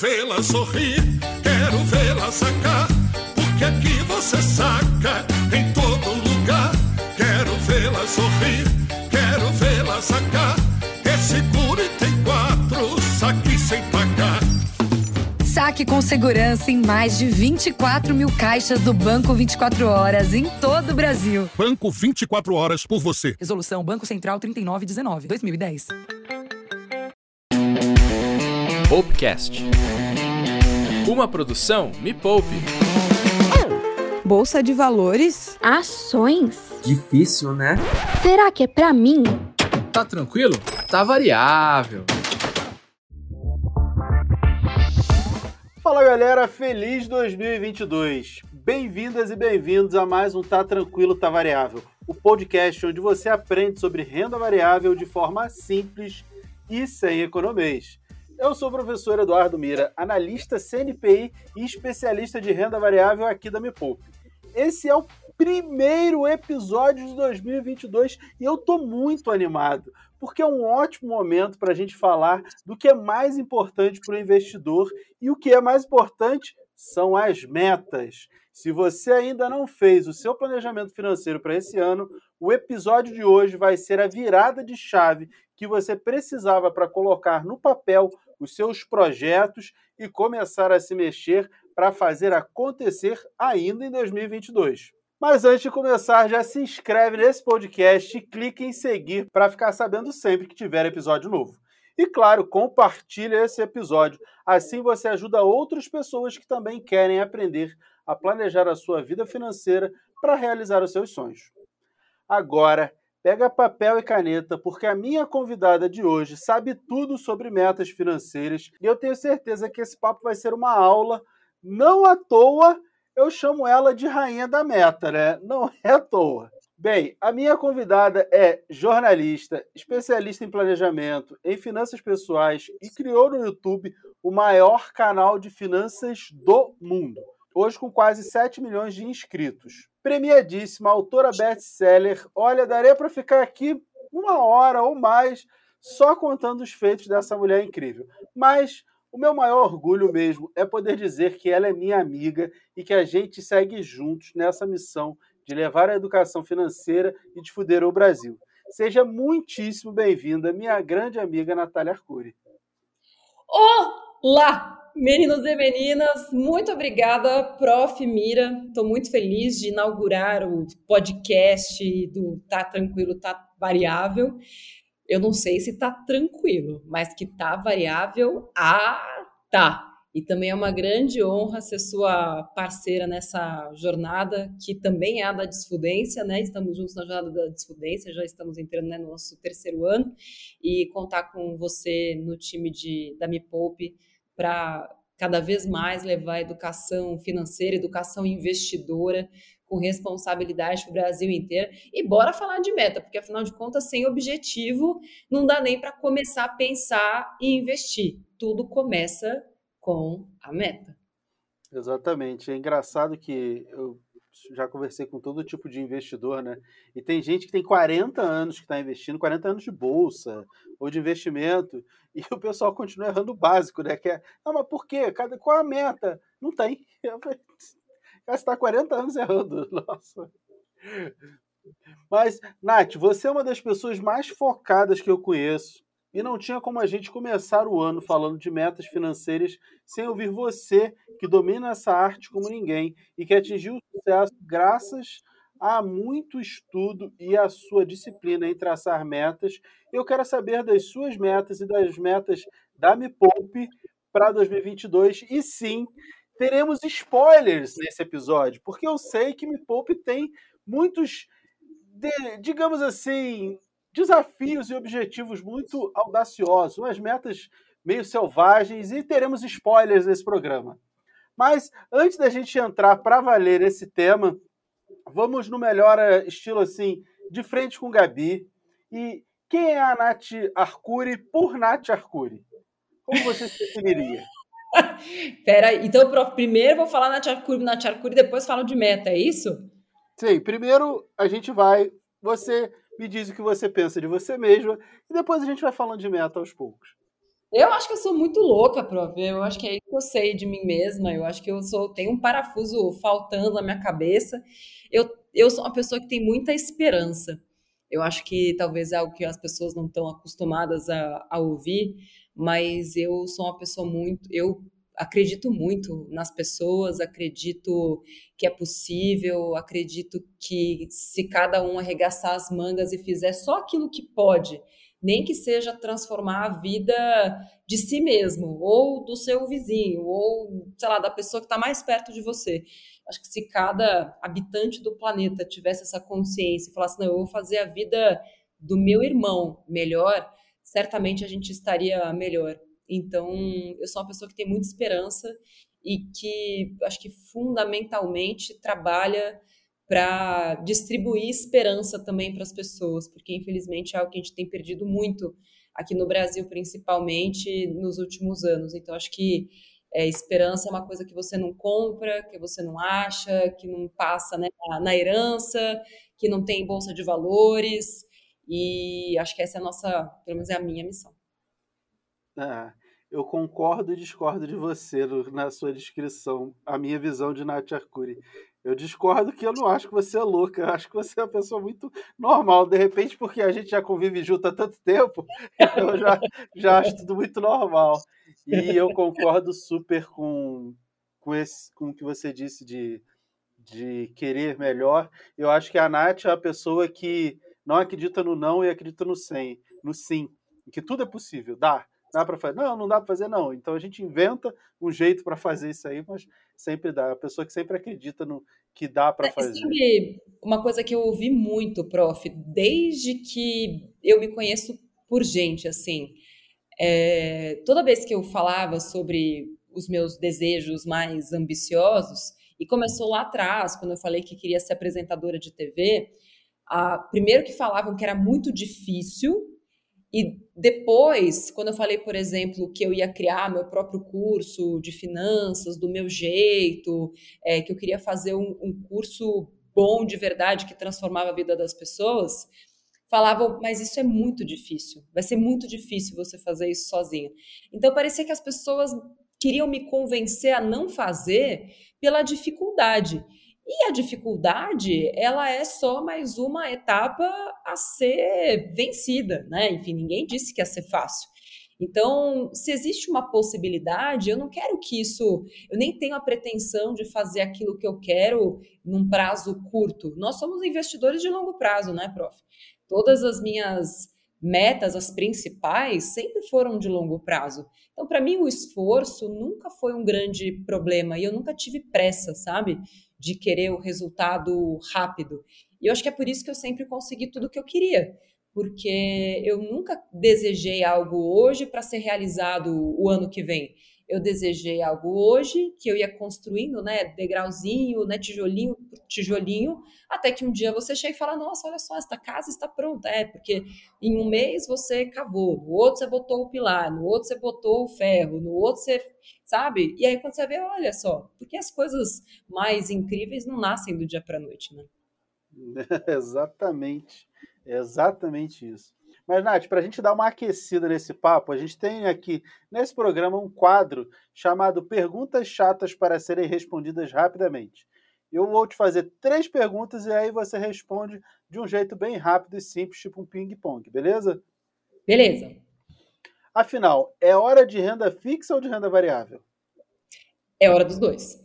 vê-la sorrir, quero vê-la sacar, porque aqui você saca em todo lugar. Quero vê-la sorrir, quero vê-la sacar. É seguro e tem quatro, saque sem pagar. Saque com segurança em mais de 24 mil caixas do Banco 24 Horas em todo o Brasil. Banco 24 horas por você. Resolução Banco Central 3919, 2010. Popcast. Uma produção Me Poupe. Bolsa de valores? Ações? Difícil, né? Será que é pra mim? Tá tranquilo? Tá variável. Fala galera, feliz 2022! Bem-vindas e bem-vindos a mais um Tá Tranquilo, Tá Variável, o podcast onde você aprende sobre renda variável de forma simples e sem economês. Eu sou o professor Eduardo Mira, analista CNPI e especialista de renda variável aqui da Me Poupe. Esse é o primeiro episódio de 2022 e eu tô muito animado, porque é um ótimo momento para a gente falar do que é mais importante para o investidor e o que é mais importante são as metas. Se você ainda não fez o seu planejamento financeiro para esse ano, o episódio de hoje vai ser a virada de chave que você precisava para colocar no papel os seus projetos e começar a se mexer para fazer acontecer ainda em 2022. Mas antes de começar, já se inscreve nesse podcast e clique em seguir para ficar sabendo sempre que tiver episódio novo. E claro, compartilhe esse episódio. Assim você ajuda outras pessoas que também querem aprender a planejar a sua vida financeira para realizar os seus sonhos. Agora, Pega papel e caneta, porque a minha convidada de hoje sabe tudo sobre metas financeiras e eu tenho certeza que esse papo vai ser uma aula. Não à toa eu chamo ela de rainha da meta, né? Não é à toa. Bem, a minha convidada é jornalista, especialista em planejamento, em finanças pessoais e criou no YouTube o maior canal de finanças do mundo. Hoje com quase 7 milhões de inscritos premiadíssima, autora best-seller. Olha, daria para ficar aqui uma hora ou mais só contando os feitos dessa mulher incrível. Mas o meu maior orgulho mesmo é poder dizer que ela é minha amiga e que a gente segue juntos nessa missão de levar a educação financeira e difundir o Brasil. Seja muitíssimo bem-vinda, minha grande amiga Natália Arcuri. Olá! Meninos e meninas, muito obrigada, Prof. Mira. Estou muito feliz de inaugurar o podcast do Tá Tranquilo, Tá Variável. Eu não sei se tá tranquilo, mas que tá variável, ah, tá. E também é uma grande honra ser sua parceira nessa jornada, que também é a da Desfudência, né? Estamos juntos na jornada da Desfudência, já estamos entrando né, no nosso terceiro ano, e contar com você no time de, da Me Poupe para cada vez mais levar educação financeira, educação investidora com responsabilidade para o Brasil inteiro. E bora falar de meta, porque afinal de contas, sem objetivo, não dá nem para começar a pensar e investir. Tudo começa com a meta. Exatamente. É engraçado que eu já conversei com todo tipo de investidor, né? E tem gente que tem 40 anos que está investindo, 40 anos de bolsa ou de investimento, e o pessoal continua errando o básico, né? Que é, não, mas por quê? Qual a meta? Não tem. Você está 40 anos errando. Nossa. Mas, Nath, você é uma das pessoas mais focadas que eu conheço e não tinha como a gente começar o ano falando de metas financeiras sem ouvir você, que domina essa arte como ninguém e que atingiu o sucesso graças a muito estudo e a sua disciplina em traçar metas. Eu quero saber das suas metas e das metas da Me Poupe para 2022. E sim, teremos spoilers nesse episódio, porque eu sei que Me Poupe tem muitos, digamos assim, desafios e objetivos muito audaciosos, umas metas meio selvagens e teremos spoilers nesse programa. Mas antes da gente entrar para valer esse tema, vamos no melhor eh, estilo assim, de frente com Gabi. E quem é a Nath Arcuri por Nath Arcuri? Como você se definiria? Pera, então primeiro vou falar Nath Arcuri, Nath Arcuri, depois falo de meta, é isso? Sim, primeiro a gente vai. Você me diz o que você pensa de você mesma e depois a gente vai falando de meta aos poucos. Eu acho que eu sou muito louca, prof. Eu acho que é isso que eu sei de mim mesma. Eu acho que eu sou tenho um parafuso faltando na minha cabeça. Eu, eu sou uma pessoa que tem muita esperança. Eu acho que talvez é algo que as pessoas não estão acostumadas a, a ouvir, mas eu sou uma pessoa muito. Eu acredito muito nas pessoas, acredito que é possível, acredito que se cada um arregaçar as mangas e fizer só aquilo que pode nem que seja transformar a vida de si mesmo, ou do seu vizinho, ou, sei lá, da pessoa que está mais perto de você. Acho que se cada habitante do planeta tivesse essa consciência e falasse, não, eu vou fazer a vida do meu irmão melhor, certamente a gente estaria melhor. Então, eu sou uma pessoa que tem muita esperança e que acho que fundamentalmente trabalha para distribuir esperança também para as pessoas, porque infelizmente é algo que a gente tem perdido muito aqui no Brasil, principalmente nos últimos anos. Então, acho que é, esperança é uma coisa que você não compra, que você não acha, que não passa né, na herança, que não tem bolsa de valores. E acho que essa é a nossa, pelo menos é a minha missão. Ah, eu concordo e discordo de você na sua descrição, a minha visão de Nath Arcuri. Eu discordo que eu não acho que você é louca, eu acho que você é uma pessoa muito normal. De repente, porque a gente já convive junto há tanto tempo, eu já, já acho tudo muito normal. E eu concordo super com, com, esse, com o que você disse de, de querer melhor. Eu acho que a Nath é a pessoa que não acredita no não e acredita no sim, no sim. Que tudo é possível, dá. Dá para fazer? Não, não dá para fazer, não. Então a gente inventa um jeito para fazer isso aí, mas sempre dá. A pessoa que sempre acredita no que dá para é, fazer. Sabe, uma coisa que eu ouvi muito, prof, desde que eu me conheço por gente, assim, é, toda vez que eu falava sobre os meus desejos mais ambiciosos, e começou lá atrás, quando eu falei que queria ser apresentadora de TV, a, primeiro que falavam que era muito difícil, e depois, quando eu falei, por exemplo, que eu ia criar meu próprio curso de finanças do meu jeito, é, que eu queria fazer um, um curso bom de verdade que transformava a vida das pessoas, falavam, mas isso é muito difícil, vai ser muito difícil você fazer isso sozinha. Então parecia que as pessoas queriam me convencer a não fazer pela dificuldade. E a dificuldade, ela é só mais uma etapa a ser vencida, né? Enfim, ninguém disse que ia ser fácil. Então, se existe uma possibilidade, eu não quero que isso. Eu nem tenho a pretensão de fazer aquilo que eu quero num prazo curto. Nós somos investidores de longo prazo, né, prof? Todas as minhas metas, as principais, sempre foram de longo prazo. Então, para mim, o esforço nunca foi um grande problema e eu nunca tive pressa, sabe? De querer o resultado rápido. E eu acho que é por isso que eu sempre consegui tudo o que eu queria, porque eu nunca desejei algo hoje para ser realizado o ano que vem. Eu desejei algo hoje que eu ia construindo, né, degrauzinho, né, tijolinho por tijolinho, até que um dia você chega e fala: Nossa, olha só, esta casa está pronta. É, porque em um mês você cavou, no outro você botou o pilar, no outro você botou o ferro, no outro você sabe? E aí quando você vê, olha só, porque as coisas mais incríveis não nascem do dia para a noite, né? exatamente, exatamente isso. Mas, Nath, para a gente dar uma aquecida nesse papo, a gente tem aqui nesse programa um quadro chamado Perguntas Chatas para Serem Respondidas Rapidamente. Eu vou te fazer três perguntas e aí você responde de um jeito bem rápido e simples, tipo um ping-pong, beleza? Beleza. Afinal, é hora de renda fixa ou de renda variável? É hora dos dois.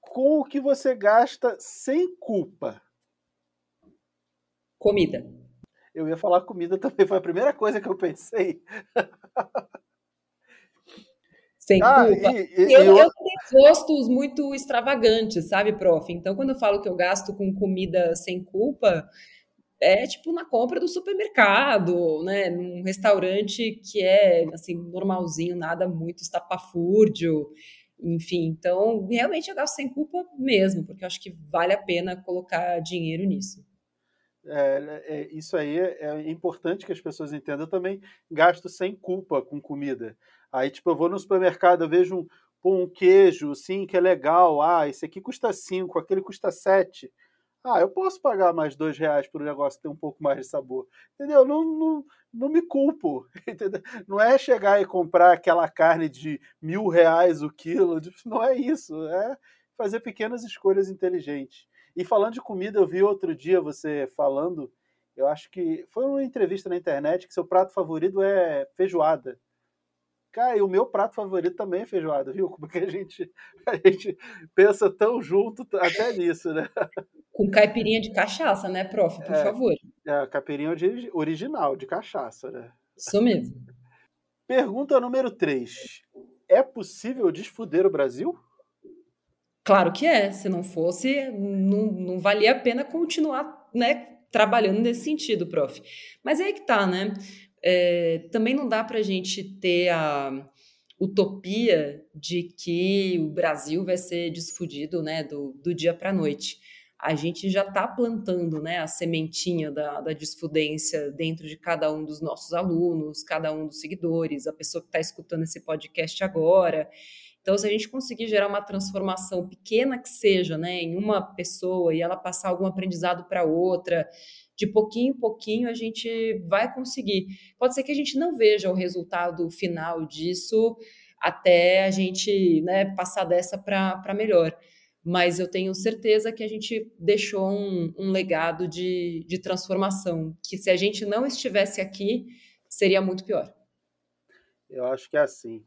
Com o que você gasta sem culpa? Comida. Eu ia falar comida também, foi a primeira coisa que eu pensei. Sem ah, culpa. E, e, eu, eu... eu tenho gostos muito extravagantes, sabe, prof? Então, quando eu falo que eu gasto com comida sem culpa, é tipo na compra do supermercado, né? Num restaurante que é assim, normalzinho, nada muito estapafúrdio, enfim. Então, realmente eu gasto sem culpa mesmo, porque eu acho que vale a pena colocar dinheiro nisso. É, é, isso aí é importante que as pessoas entendam. Eu também gasto sem culpa com comida. Aí, tipo, eu vou no supermercado, eu vejo um, um queijo, sim, que é legal. Ah, esse aqui custa 5, aquele custa 7 Ah, eu posso pagar mais dois reais por um negócio que tem um pouco mais de sabor. Entendeu? Não, não, não me culpo. Entendeu? Não é chegar e comprar aquela carne de mil reais o quilo. Não é isso. É fazer pequenas escolhas inteligentes. E falando de comida, eu vi outro dia você falando, eu acho que foi uma entrevista na internet que seu prato favorito é feijoada. Cara, e o meu prato favorito também é feijoada, viu? Como que a gente, a gente pensa tão junto até nisso, né? Com caipirinha de cachaça, né, prof? Por É. favor. É, caipirinha ori- original, de cachaça, né? Isso mesmo. Pergunta número 3. É possível desfuder o Brasil? Claro que é. Se não fosse, não, não valia a pena continuar, né, trabalhando nesse sentido, prof. Mas é aí que tá, né? É, também não dá para a gente ter a utopia de que o Brasil vai ser desfudido, né, do, do dia para a noite. A gente já está plantando, né, a sementinha da, da desfudência dentro de cada um dos nossos alunos, cada um dos seguidores, a pessoa que está escutando esse podcast agora. Então, se a gente conseguir gerar uma transformação pequena que seja, né, em uma pessoa e ela passar algum aprendizado para outra, de pouquinho em pouquinho a gente vai conseguir. Pode ser que a gente não veja o resultado final disso até a gente né, passar dessa para melhor. Mas eu tenho certeza que a gente deixou um, um legado de, de transformação, que se a gente não estivesse aqui, seria muito pior. Eu acho que é assim.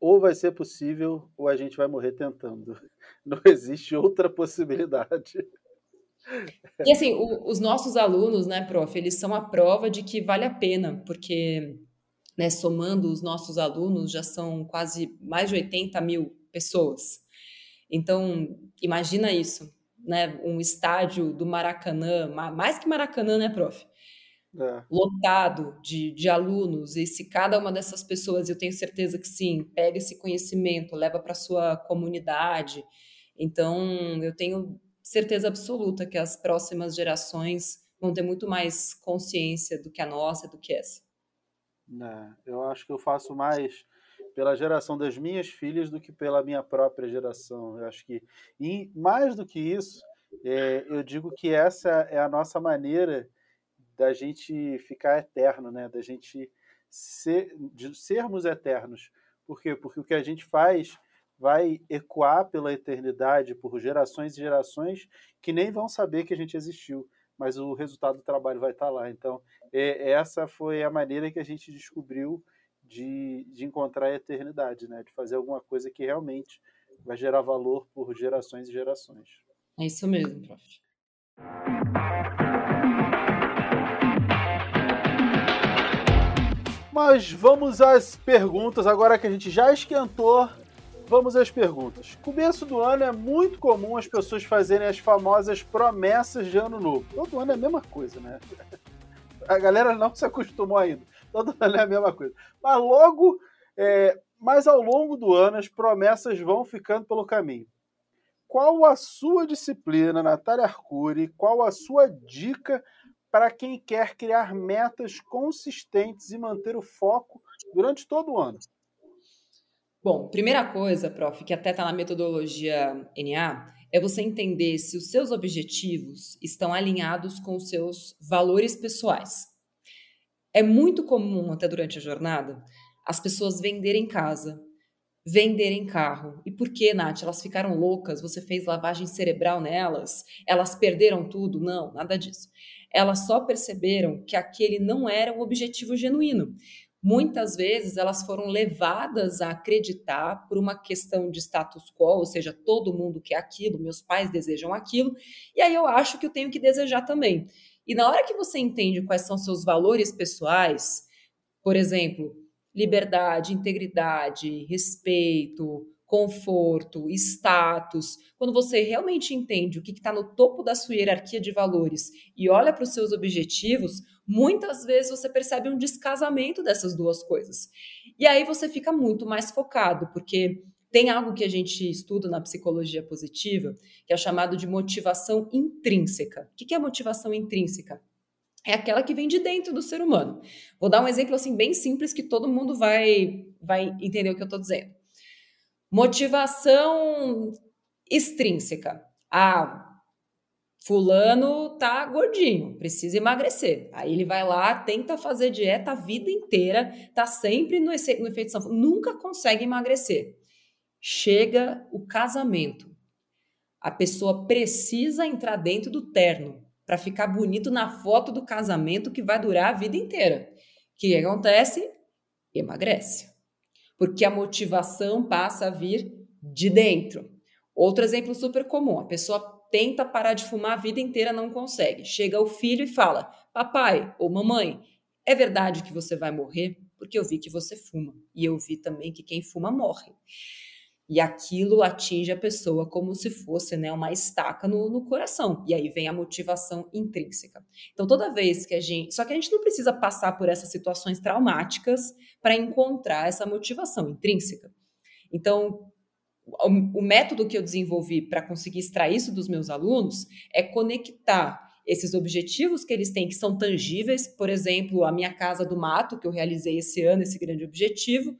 Ou vai ser possível, ou a gente vai morrer tentando. Não existe outra possibilidade. E assim, o, os nossos alunos, né, prof, eles são a prova de que vale a pena, porque, né, somando os nossos alunos, já são quase mais de 80 mil pessoas. Então, imagina isso, né, um estádio do Maracanã, ma- mais que Maracanã, né, prof? É. lotado de, de alunos, e se cada uma dessas pessoas, eu tenho certeza que sim, pega esse conhecimento, leva para sua comunidade. Então, eu tenho certeza absoluta que as próximas gerações vão ter muito mais consciência do que a nossa, do que essa. É, eu acho que eu faço mais pela geração das minhas filhas do que pela minha própria geração. Eu acho que, e mais do que isso, é, eu digo que essa é a nossa maneira da gente ficar eterno, né? Da gente ser, de sermos eternos. Por quê? Porque o que a gente faz vai ecoar pela eternidade, por gerações e gerações que nem vão saber que a gente existiu, mas o resultado do trabalho vai estar lá. Então, é, essa foi a maneira que a gente descobriu de, de encontrar a eternidade, né? De fazer alguma coisa que realmente vai gerar valor por gerações e gerações. É isso mesmo, prof. Mas vamos às perguntas, agora que a gente já esquentou, vamos às perguntas. Começo do ano é muito comum as pessoas fazerem as famosas promessas de ano novo. Todo ano é a mesma coisa, né? A galera não se acostumou ainda. Todo ano é a mesma coisa. Mas logo, é, mas ao longo do ano, as promessas vão ficando pelo caminho. Qual a sua disciplina, Natália Arcuri? Qual a sua dica para quem quer criar metas consistentes e manter o foco durante todo o ano? Bom, primeira coisa, prof, que até está na metodologia NA, é você entender se os seus objetivos estão alinhados com os seus valores pessoais. É muito comum, até durante a jornada, as pessoas venderem casa, venderem carro. E por que, Nath? Elas ficaram loucas? Você fez lavagem cerebral nelas? Elas perderam tudo? Não, nada disso. Elas só perceberam que aquele não era um objetivo genuíno. Muitas vezes elas foram levadas a acreditar por uma questão de status quo, ou seja, todo mundo quer aquilo, meus pais desejam aquilo, e aí eu acho que eu tenho que desejar também. E na hora que você entende quais são seus valores pessoais, por exemplo, liberdade, integridade, respeito, conforto, status, quando você realmente entende o que está no topo da sua hierarquia de valores e olha para os seus objetivos, muitas vezes você percebe um descasamento dessas duas coisas. E aí você fica muito mais focado, porque tem algo que a gente estuda na psicologia positiva, que é chamado de motivação intrínseca. O que é motivação intrínseca? É aquela que vem de dentro do ser humano. Vou dar um exemplo assim bem simples que todo mundo vai, vai entender o que eu estou dizendo. Motivação extrínseca. Ah, Fulano tá gordinho, precisa emagrecer. Aí ele vai lá, tenta fazer dieta a vida inteira, tá sempre no, no efeito sanfona, nunca consegue emagrecer. Chega o casamento. A pessoa precisa entrar dentro do terno para ficar bonito na foto do casamento que vai durar a vida inteira. O que acontece? Emagrece. Porque a motivação passa a vir de dentro. Outro exemplo super comum: a pessoa tenta parar de fumar a vida inteira, não consegue. Chega o filho e fala: Papai ou mamãe, é verdade que você vai morrer? Porque eu vi que você fuma. E eu vi também que quem fuma morre. E aquilo atinge a pessoa como se fosse né, uma estaca no, no, coração. E aí vem a motivação intrínseca. Então, toda vez que a gente. Só que a gente não precisa passar por essas situações traumáticas para encontrar essa motivação intrínseca. Então, o, o método que eu desenvolvi para conseguir extrair isso dos meus alunos é conectar esses objetivos que eles têm, que são tangíveis, por exemplo, a minha casa do mato, que eu realizei esse ano, esse grande objetivo,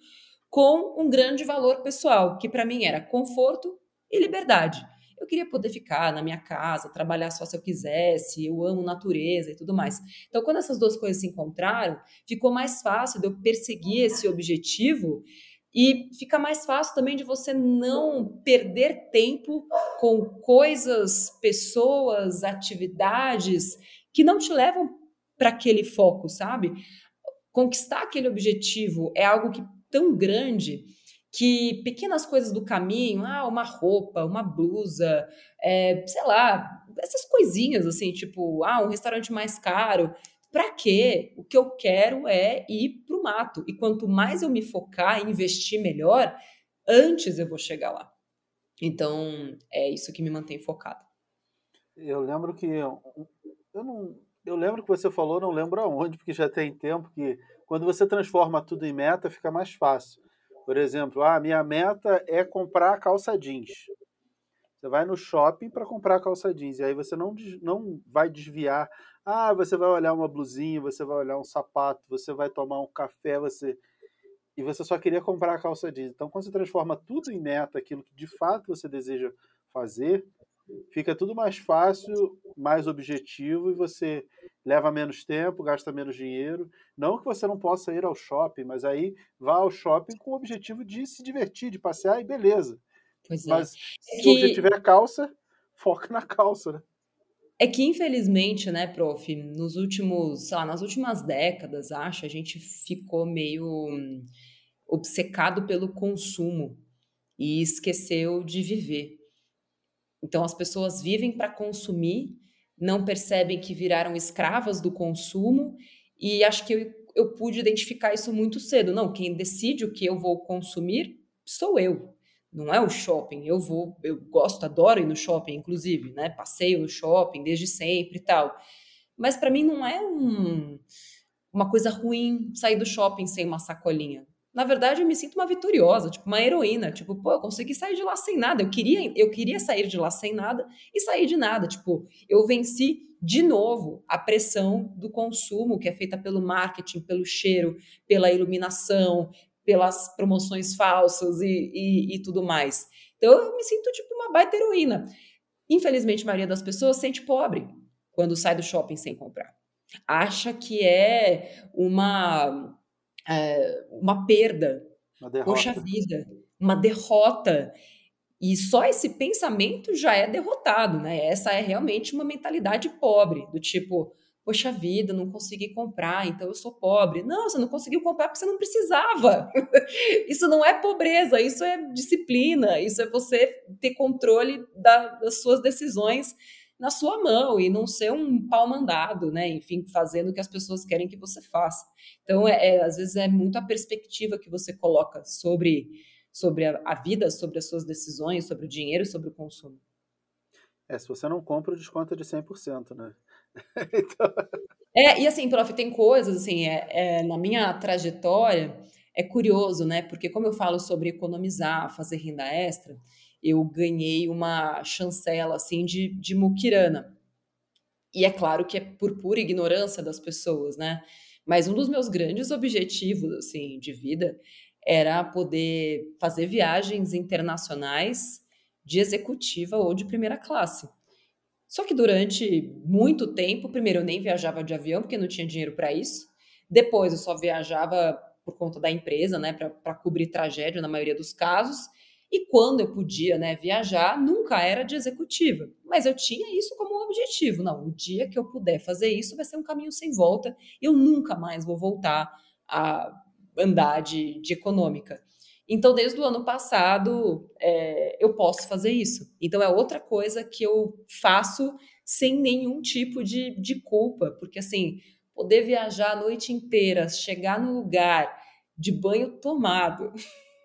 com um grande valor pessoal, que para mim era conforto e liberdade. Eu queria poder ficar na minha casa, trabalhar só se eu quisesse, eu amo natureza e tudo mais. Então, quando essas duas coisas se encontraram, ficou mais fácil de eu perseguir esse objetivo e fica mais fácil também de você não perder tempo com coisas, pessoas, atividades que não te levam para aquele foco, sabe? Conquistar aquele objetivo é algo que tão grande que pequenas coisas do caminho, ah, uma roupa, uma blusa, é, sei lá, essas coisinhas assim, tipo, ah, um restaurante mais caro, para quê? O que eu quero é ir para o mato. E quanto mais eu me focar e investir melhor, antes eu vou chegar lá. Então, é isso que me mantém focado. Eu lembro que eu não eu lembro que você falou, não lembro aonde, porque já tem tempo que quando você transforma tudo em meta, fica mais fácil. Por exemplo, ah, minha meta é comprar calça jeans. Você vai no shopping para comprar calça jeans e aí você não, não vai desviar ah, você vai olhar uma blusinha, você vai olhar um sapato, você vai tomar um café, você e você só queria comprar a calça jeans. Então, quando você transforma tudo em meta, aquilo que de fato você deseja fazer, fica tudo mais fácil, mais objetivo e você leva menos tempo, gasta menos dinheiro. Não que você não possa ir ao shopping, mas aí vá ao shopping com o objetivo de se divertir, de passear e beleza. Pois é. Mas se que... o objetivo é calça, foca na calça, né? É que, infelizmente, né, prof, nos últimos, sei lá, nas últimas décadas, acho, a gente ficou meio hum, obcecado pelo consumo e esqueceu de viver. Então, as pessoas vivem para consumir, não percebem que viraram escravas do consumo, e acho que eu, eu pude identificar isso muito cedo. Não, quem decide o que eu vou consumir sou eu não é o shopping. Eu vou, eu gosto, adoro ir no shopping, inclusive, né? Passeio no shopping desde sempre e tal. Mas para mim não é um, uma coisa ruim sair do shopping sem uma sacolinha. Na verdade, eu me sinto uma vitoriosa, tipo uma heroína. Tipo, pô, eu consegui sair de lá sem nada. Eu queria, eu queria sair de lá sem nada e sair de nada. Tipo, eu venci de novo a pressão do consumo que é feita pelo marketing, pelo cheiro, pela iluminação, pelas promoções falsas e, e, e tudo mais. Então eu me sinto tipo uma baita heroína. Infelizmente, a maioria das pessoas se sente pobre quando sai do shopping sem comprar. Acha que é uma, é, uma perda. Uma Poxa vida, uma derrota. E só esse pensamento já é derrotado, né? Essa é realmente uma mentalidade pobre, do tipo, poxa vida, não consegui comprar, então eu sou pobre. Não, você não conseguiu comprar porque você não precisava. isso não é pobreza, isso é disciplina, isso é você ter controle da, das suas decisões na sua mão e não ser um pau mandado, né? Enfim, fazendo o que as pessoas querem que você faça. Então, é, é às vezes é muito a perspectiva que você coloca sobre, sobre a, a vida, sobre as suas decisões, sobre o dinheiro, sobre o consumo. É, se você não compra, o desconto é de 100%, né? então... É, e assim, prof, tem coisas, assim, é, é, na minha trajetória, é curioso, né? Porque como eu falo sobre economizar, fazer renda extra, eu ganhei uma chancela, assim, de, de muquirana. E é claro que é por pura ignorância das pessoas, né? Mas um dos meus grandes objetivos, assim, de vida era poder fazer viagens internacionais de executiva ou de primeira classe. Só que durante muito tempo, primeiro eu nem viajava de avião porque não tinha dinheiro para isso. Depois eu só viajava por conta da empresa, né, para cobrir tragédia na maioria dos casos. E quando eu podia né, viajar, nunca era de executiva. Mas eu tinha isso como objetivo. Não, o dia que eu puder fazer isso vai ser um caminho sem volta. Eu nunca mais vou voltar a andar de, de econômica. Então, desde o ano passado, é, eu posso fazer isso. Então, é outra coisa que eu faço sem nenhum tipo de, de culpa. Porque, assim, poder viajar a noite inteira, chegar no lugar de banho tomado,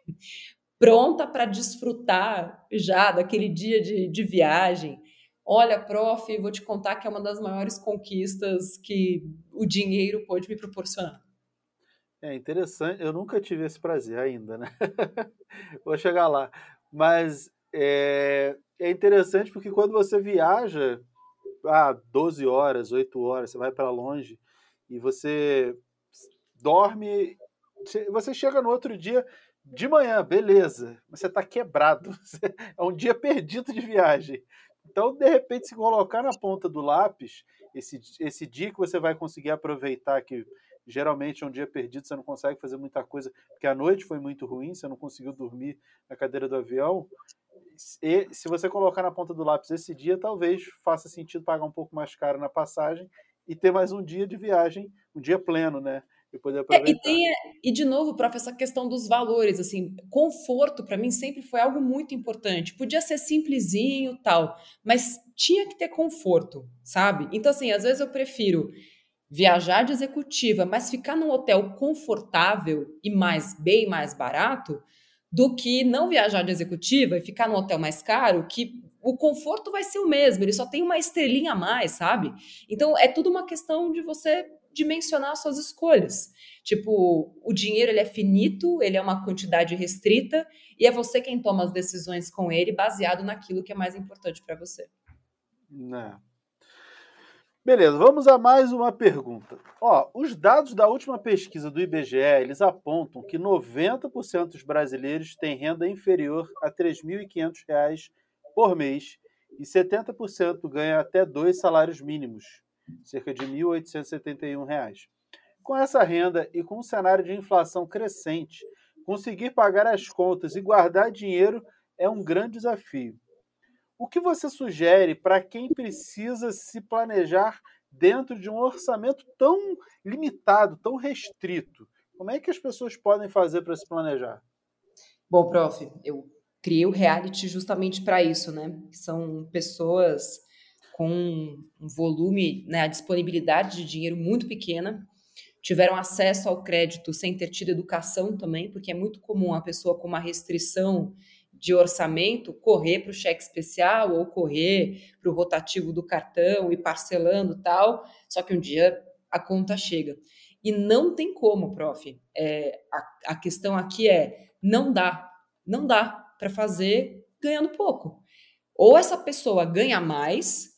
pronta para desfrutar já daquele dia de, de viagem. Olha, prof, vou te contar que é uma das maiores conquistas que o dinheiro pode me proporcionar. É interessante, eu nunca tive esse prazer ainda, né? vou chegar lá. Mas é, é interessante porque quando você viaja ah, 12 horas, 8 horas, você vai para longe e você dorme, você chega no outro dia de manhã, beleza, você está quebrado. É um dia perdido de viagem. Então, de repente, se colocar na ponta do lápis, esse, esse dia que você vai conseguir aproveitar, que geralmente é um dia perdido, você não consegue fazer muita coisa, porque a noite foi muito ruim, você não conseguiu dormir na cadeira do avião. E se você colocar na ponta do lápis esse dia, talvez faça sentido pagar um pouco mais caro na passagem e ter mais um dia de viagem, um dia pleno, né? e poder aproveitar. É, e, tem, e de novo, prof, essa questão dos valores, assim, conforto para mim sempre foi algo muito importante. Podia ser simplesinho, tal, mas tinha que ter conforto, sabe? Então assim, às vezes eu prefiro viajar de executiva, mas ficar num hotel confortável e mais bem mais barato do que não viajar de executiva e ficar num hotel mais caro que o conforto vai ser o mesmo, ele só tem uma estrelinha a mais, sabe? Então é tudo uma questão de você dimensionar suas escolhas. Tipo, o dinheiro ele é finito, ele é uma quantidade restrita e é você quem toma as decisões com ele baseado naquilo que é mais importante para você. Não. Beleza, vamos a mais uma pergunta. Ó, os dados da última pesquisa do IBGE, eles apontam que 90% dos brasileiros têm renda inferior a R$ 3.500 por mês e 70% ganham até dois salários mínimos cerca de R$ 1.871. Com essa renda e com um cenário de inflação crescente, conseguir pagar as contas e guardar dinheiro é um grande desafio. O que você sugere para quem precisa se planejar dentro de um orçamento tão limitado, tão restrito? Como é que as pessoas podem fazer para se planejar? Bom, prof, eu criei o reality justamente para isso, né? São pessoas com um volume, né, a disponibilidade de dinheiro muito pequena, tiveram acesso ao crédito sem ter tido educação também, porque é muito comum a pessoa com uma restrição de orçamento correr para o cheque especial ou correr para o rotativo do cartão e parcelando tal, só que um dia a conta chega. E não tem como, prof. É, a, a questão aqui é, não dá, não dá para fazer ganhando pouco. Ou essa pessoa ganha mais,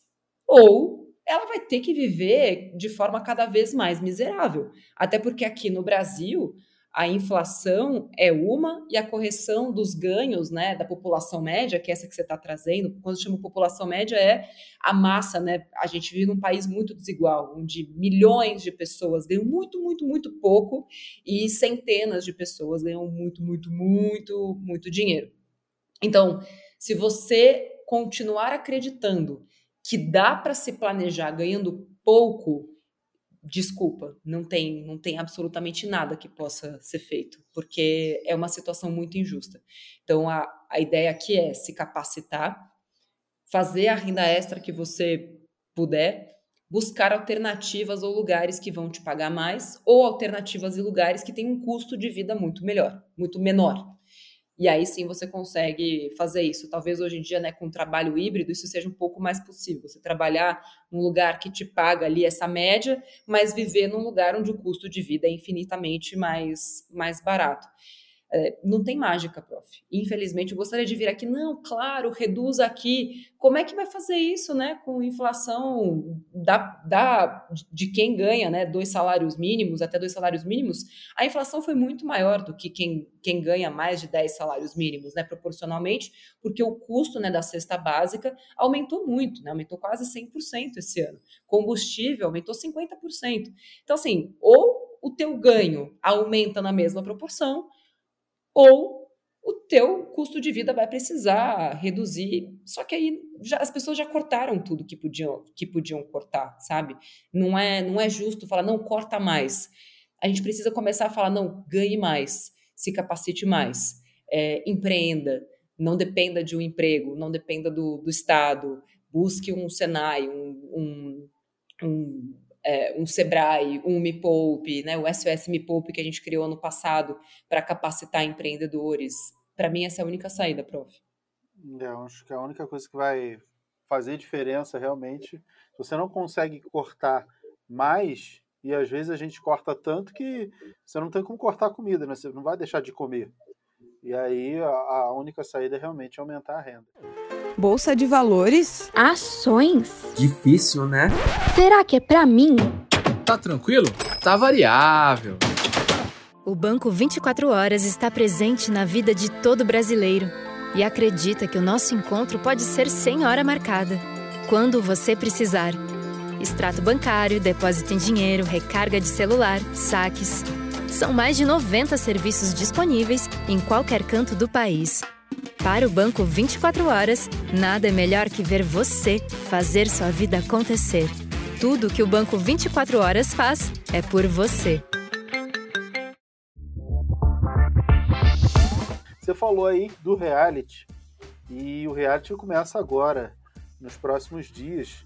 ou ela vai ter que viver de forma cada vez mais miserável. Até porque aqui no Brasil, a inflação é uma e a correção dos ganhos né, da população média, que é essa que você está trazendo, quando chama população média, é a massa, né? A gente vive num país muito desigual, onde milhões de pessoas ganham muito, muito, muito pouco e centenas de pessoas ganham muito, muito, muito, muito dinheiro. Então, se você continuar acreditando que dá para se planejar ganhando pouco, desculpa, não tem, não tem absolutamente nada que possa ser feito, porque é uma situação muito injusta. Então, a, a ideia aqui é se capacitar, fazer a renda extra que você puder, buscar alternativas ou lugares que vão te pagar mais, ou alternativas e lugares que têm um custo de vida muito melhor, muito menor. E aí sim você consegue fazer isso. Talvez hoje em dia, né, com trabalho híbrido, isso seja um pouco mais possível. Você trabalhar num lugar que te paga ali essa média, mas viver num lugar onde o custo de vida é infinitamente mais, mais barato. É, não tem mágica, prof. Infelizmente, eu gostaria de vir aqui, não, claro, reduz aqui. Como é que vai fazer isso, né, com inflação da, da, de quem ganha, né, dois salários mínimos, até dois salários mínimos? A inflação foi muito maior do que quem, quem ganha mais de 10 salários mínimos, né, proporcionalmente, porque o custo, né, da cesta básica aumentou muito, né, aumentou quase 100% esse ano. Combustível aumentou 50%. Então, assim, ou o teu ganho aumenta na mesma proporção, ou o teu custo de vida vai precisar reduzir. Só que aí já, as pessoas já cortaram tudo que podiam, que podiam cortar, sabe? Não é, não é justo falar, não, corta mais. A gente precisa começar a falar, não, ganhe mais, se capacite mais, é, empreenda, não dependa de um emprego, não dependa do, do Estado, busque um Senai, um, um, um é, um Sebrae, um Me Poupe, né, o SOS Me Poupe que a gente criou ano passado para capacitar empreendedores. Para mim, essa é a única saída, prof. É, acho que a única coisa que vai fazer diferença realmente. Você não consegue cortar mais, e às vezes a gente corta tanto que você não tem como cortar comida, né? Você não vai deixar de comer. E aí a, a única saída é realmente aumentar a renda. Bolsa de valores? Ações? Difícil, né? Será que é pra mim? Tá tranquilo? Tá variável. O Banco 24 Horas está presente na vida de todo brasileiro e acredita que o nosso encontro pode ser sem hora marcada, quando você precisar. Extrato bancário, depósito em dinheiro, recarga de celular, saques. São mais de 90 serviços disponíveis em qualquer canto do país. Para o Banco 24 Horas, nada é melhor que ver você fazer sua vida acontecer. Tudo que o Banco 24 Horas faz é por você. Você falou aí do reality e o reality começa agora, nos próximos dias.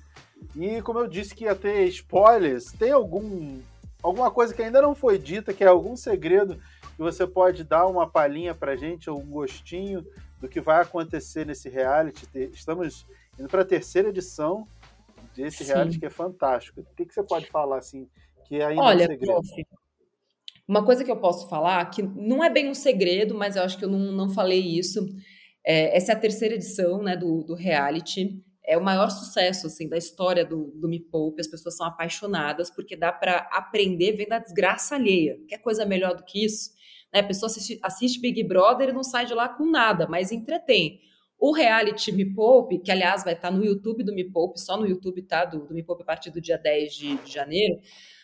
E como eu disse que ia ter spoilers, tem algum alguma coisa que ainda não foi dita, que é algum segredo que você pode dar uma palhinha pra gente, ou um gostinho do que vai acontecer nesse reality. Estamos indo para a terceira edição desse Sim. reality que é fantástico. O que, que você pode falar assim que ainda Olha, é um segredo? Prof, uma coisa que eu posso falar que não é bem um segredo, mas eu acho que eu não, não falei isso. É, essa é a terceira edição né, do, do reality. É o maior sucesso assim da história do, do Me Poupe. As pessoas são apaixonadas porque dá para aprender vendo a desgraça alheia. Quer coisa melhor do que isso? Né? A pessoa assiste, assiste Big Brother e não sai de lá com nada, mas entretém. O reality Me Poupe, que aliás vai estar no YouTube do Me Poupe, só no YouTube tá, do, do Me Poupe a partir do dia 10 de, de janeiro,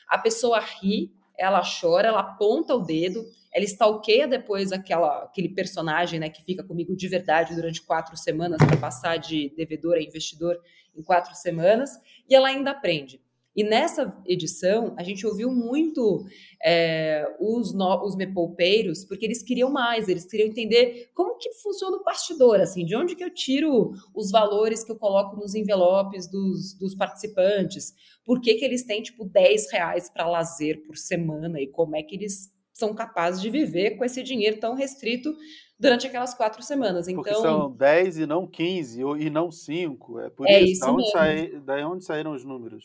a pessoa ri, ela chora, ela aponta o dedo, ela stalkeia depois aquela, aquele personagem né, que fica comigo de verdade durante quatro semanas para passar de devedor a investidor em quatro semanas, e ela ainda aprende. E nessa edição, a gente ouviu muito é, os, no, os mepoupeiros, porque eles queriam mais, eles queriam entender como que funciona o bastidor, assim, de onde que eu tiro os valores que eu coloco nos envelopes dos, dos participantes, por que, que eles têm, tipo, 10 reais para lazer por semana e como é que eles são capazes de viver com esse dinheiro tão restrito durante aquelas quatro semanas. Então, Porque são 10 e não 15, e não 5. É por é isso, isso daí onde saíram os números.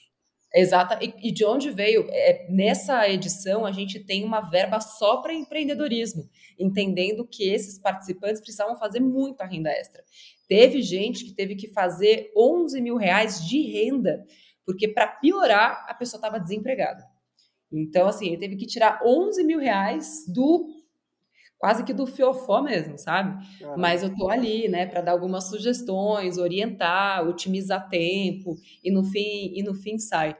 Exata. E, e, de onde veio? É, nessa edição, a gente tem uma verba só para empreendedorismo, entendendo que esses participantes precisavam fazer muita renda extra. Teve gente que teve que fazer 11 mil reais de renda, porque para piorar, a pessoa estava desempregada. Então, assim, ele teve que tirar 11 mil reais do quase que do fiofó mesmo, sabe? Caramba. Mas eu tô ali, né, para dar algumas sugestões, orientar, otimizar tempo e no fim e no fim sai.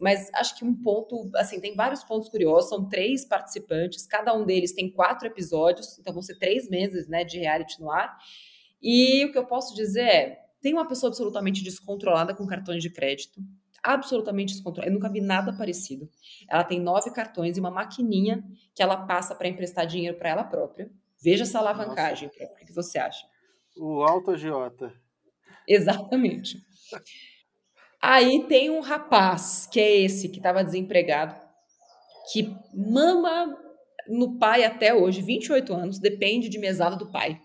Mas acho que um ponto, assim, tem vários pontos curiosos. São três participantes, cada um deles tem quatro episódios, então vão ser três meses, né, de reality no ar. E o que eu posso dizer é, tem uma pessoa absolutamente descontrolada com cartões de crédito absolutamente descontrolada. Eu nunca vi nada parecido. Ela tem nove cartões e uma maquininha que ela passa para emprestar dinheiro para ela própria. Veja essa alavancagem, o que você acha? O alto agiota. Exatamente. Aí tem um rapaz, que é esse, que estava desempregado, que mama no pai até hoje, 28 anos, depende de mesada do pai.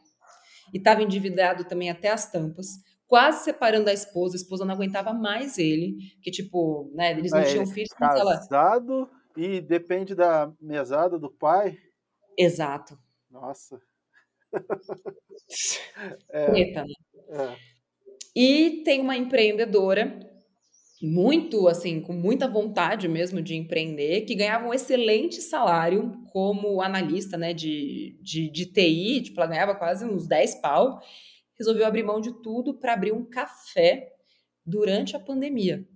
E estava endividado também até as tampas quase separando da esposa, a esposa não aguentava mais ele, que tipo, né, eles não é, tinham filhos. Casado ela... e depende da mesada do pai. Exato. Nossa. é. Eita, né? É. E tem uma empreendedora muito assim, com muita vontade mesmo de empreender, que ganhava um excelente salário como analista né, de, de, de TI, tipo, ela ganhava quase uns 10 pau, resolveu abrir mão de tudo para abrir um café durante a pandemia.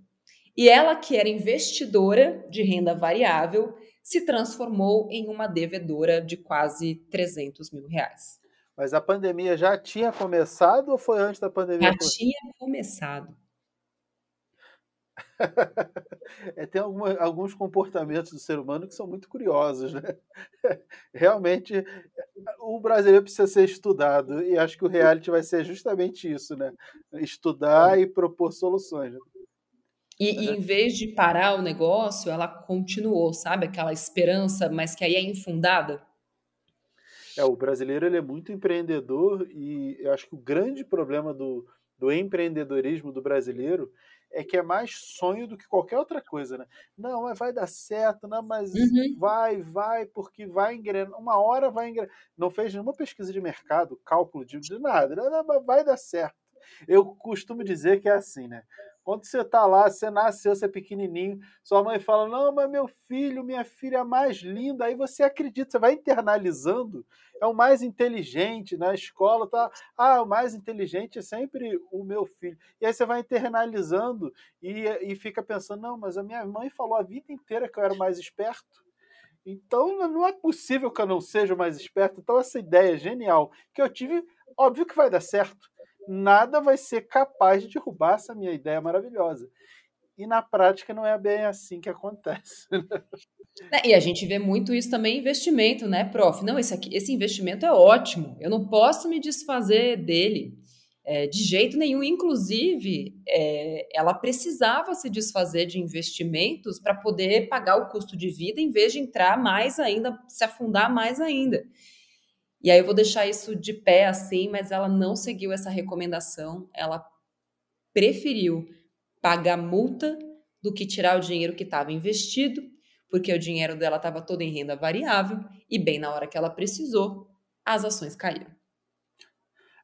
E ela, que era investidora de renda variável, se transformou em uma devedora de quase 300 mil reais. Mas a pandemia já tinha começado ou foi antes da pandemia? Já tinha começado. é, tem alguma, alguns comportamentos do ser humano que são muito curiosos, né? Realmente, o brasileiro precisa ser estudado e acho que o reality vai ser justamente isso, né? Estudar e propor soluções. Né? E, e, em vez de parar o negócio, ela continuou, sabe? Aquela esperança, mas que aí é infundada. É, o brasileiro ele é muito empreendedor e eu acho que o grande problema do, do empreendedorismo do brasileiro é que é mais sonho do que qualquer outra coisa, né? Não, mas vai dar certo, não, mas uhum. vai, vai, porque vai engrenar. Uma hora vai engrenar. Não fez nenhuma pesquisa de mercado, cálculo de, de nada, vai dar certo. Eu costumo dizer que é assim, né? Quando você tá lá, você nasceu, você é pequenininho, sua mãe fala: Não, mas meu filho, minha filha é mais linda. Aí você acredita, você vai internalizando. É o mais inteligente na escola, tá? Ah, o mais inteligente é sempre o meu filho. E aí você vai internalizando e, e fica pensando: Não, mas a minha mãe falou a vida inteira que eu era mais esperto. Então não é possível que eu não seja mais esperto. Então, essa ideia genial que eu tive, óbvio que vai dar certo nada vai ser capaz de derrubar essa minha ideia maravilhosa. E na prática não é bem assim que acontece. É, e a gente vê muito isso também em investimento, né, prof? Não, esse, aqui, esse investimento é ótimo, eu não posso me desfazer dele. É, de jeito nenhum. Inclusive, é, ela precisava se desfazer de investimentos para poder pagar o custo de vida, em vez de entrar mais ainda, se afundar mais ainda. E aí eu vou deixar isso de pé assim, mas ela não seguiu essa recomendação, ela preferiu pagar multa do que tirar o dinheiro que estava investido, porque o dinheiro dela estava todo em renda variável e bem na hora que ela precisou, as ações caíram.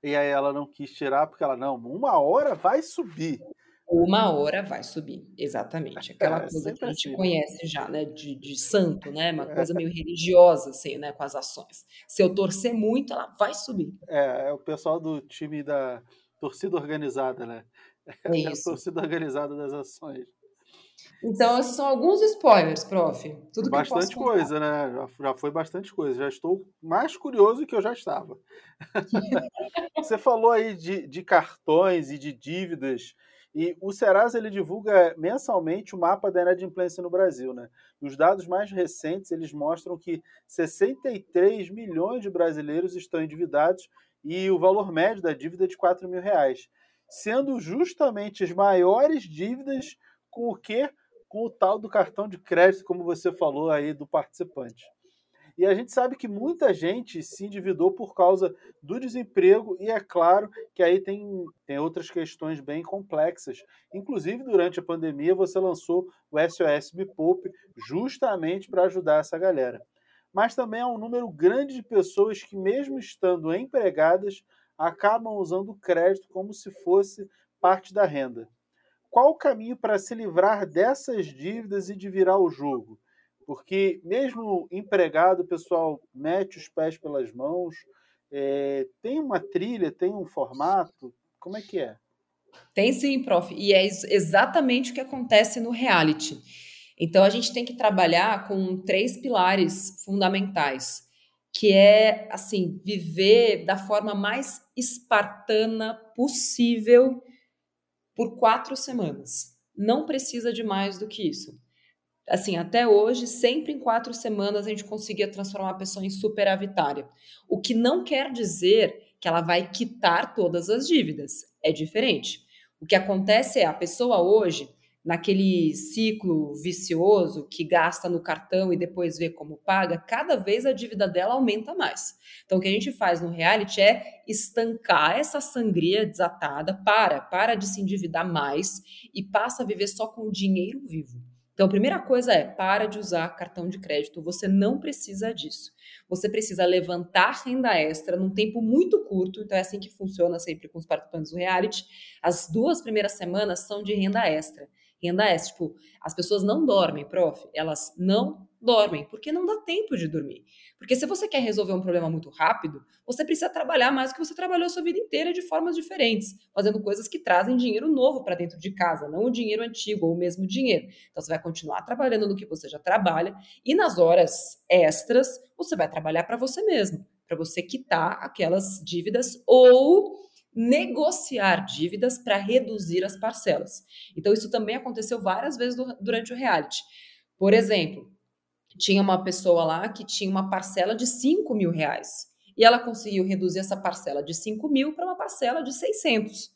E aí ela não quis tirar porque ela não, uma hora vai subir uma hora vai subir, exatamente. Aquela é, coisa que a gente assim. conhece já, né, de, de santo, né, uma coisa meio religiosa, assim, né, com as ações. Se eu torcer muito, ela vai subir. É, é o pessoal do time da torcida organizada, né? É isso. a torcida organizada das ações. Então, esses são alguns spoilers, prof. Tudo bastante coisa, né? Já, já foi bastante coisa. Já estou mais curioso do que eu já estava. Você falou aí de, de cartões e de dívidas e o Serasa ele divulga mensalmente o mapa da inadimplência no Brasil, né? Os dados mais recentes eles mostram que 63 milhões de brasileiros estão endividados e o valor médio da dívida é de 4 mil reais, sendo justamente as maiores dívidas com o que? Com o tal do cartão de crédito, como você falou aí do participante. E a gente sabe que muita gente se endividou por causa do desemprego, e é claro que aí tem, tem outras questões bem complexas. Inclusive, durante a pandemia, você lançou o SOS Me justamente para ajudar essa galera. Mas também há um número grande de pessoas que, mesmo estando empregadas, acabam usando o crédito como se fosse parte da renda. Qual o caminho para se livrar dessas dívidas e de virar o jogo? Porque mesmo empregado, o pessoal mete os pés pelas mãos, é, tem uma trilha, tem um formato, como é que é? Tem sim, prof, e é exatamente o que acontece no reality. Então a gente tem que trabalhar com três pilares fundamentais, que é assim, viver da forma mais espartana possível por quatro semanas. Não precisa de mais do que isso assim, até hoje, sempre em quatro semanas a gente conseguia transformar a pessoa em superavitária. O que não quer dizer que ela vai quitar todas as dívidas. É diferente. O que acontece é a pessoa hoje, naquele ciclo vicioso que gasta no cartão e depois vê como paga, cada vez a dívida dela aumenta mais. Então, o que a gente faz no reality é estancar essa sangria desatada, para, para de se endividar mais e passa a viver só com dinheiro vivo. Então, a primeira coisa é, para de usar cartão de crédito, você não precisa disso. Você precisa levantar renda extra num tempo muito curto, então é assim que funciona sempre com os participantes do reality. As duas primeiras semanas são de renda extra. Renda extra, tipo, as pessoas não dormem, prof, elas não dormem, porque não dá tempo de dormir. Porque se você quer resolver um problema muito rápido, você precisa trabalhar mais do que você trabalhou a sua vida inteira de formas diferentes, fazendo coisas que trazem dinheiro novo para dentro de casa, não o dinheiro antigo ou o mesmo dinheiro. Então você vai continuar trabalhando no que você já trabalha e nas horas extras você vai trabalhar para você mesmo, para você quitar aquelas dívidas ou negociar dívidas para reduzir as parcelas. Então isso também aconteceu várias vezes durante o reality. Por exemplo, tinha uma pessoa lá que tinha uma parcela de 5 mil reais. E ela conseguiu reduzir essa parcela de 5 mil para uma parcela de 600.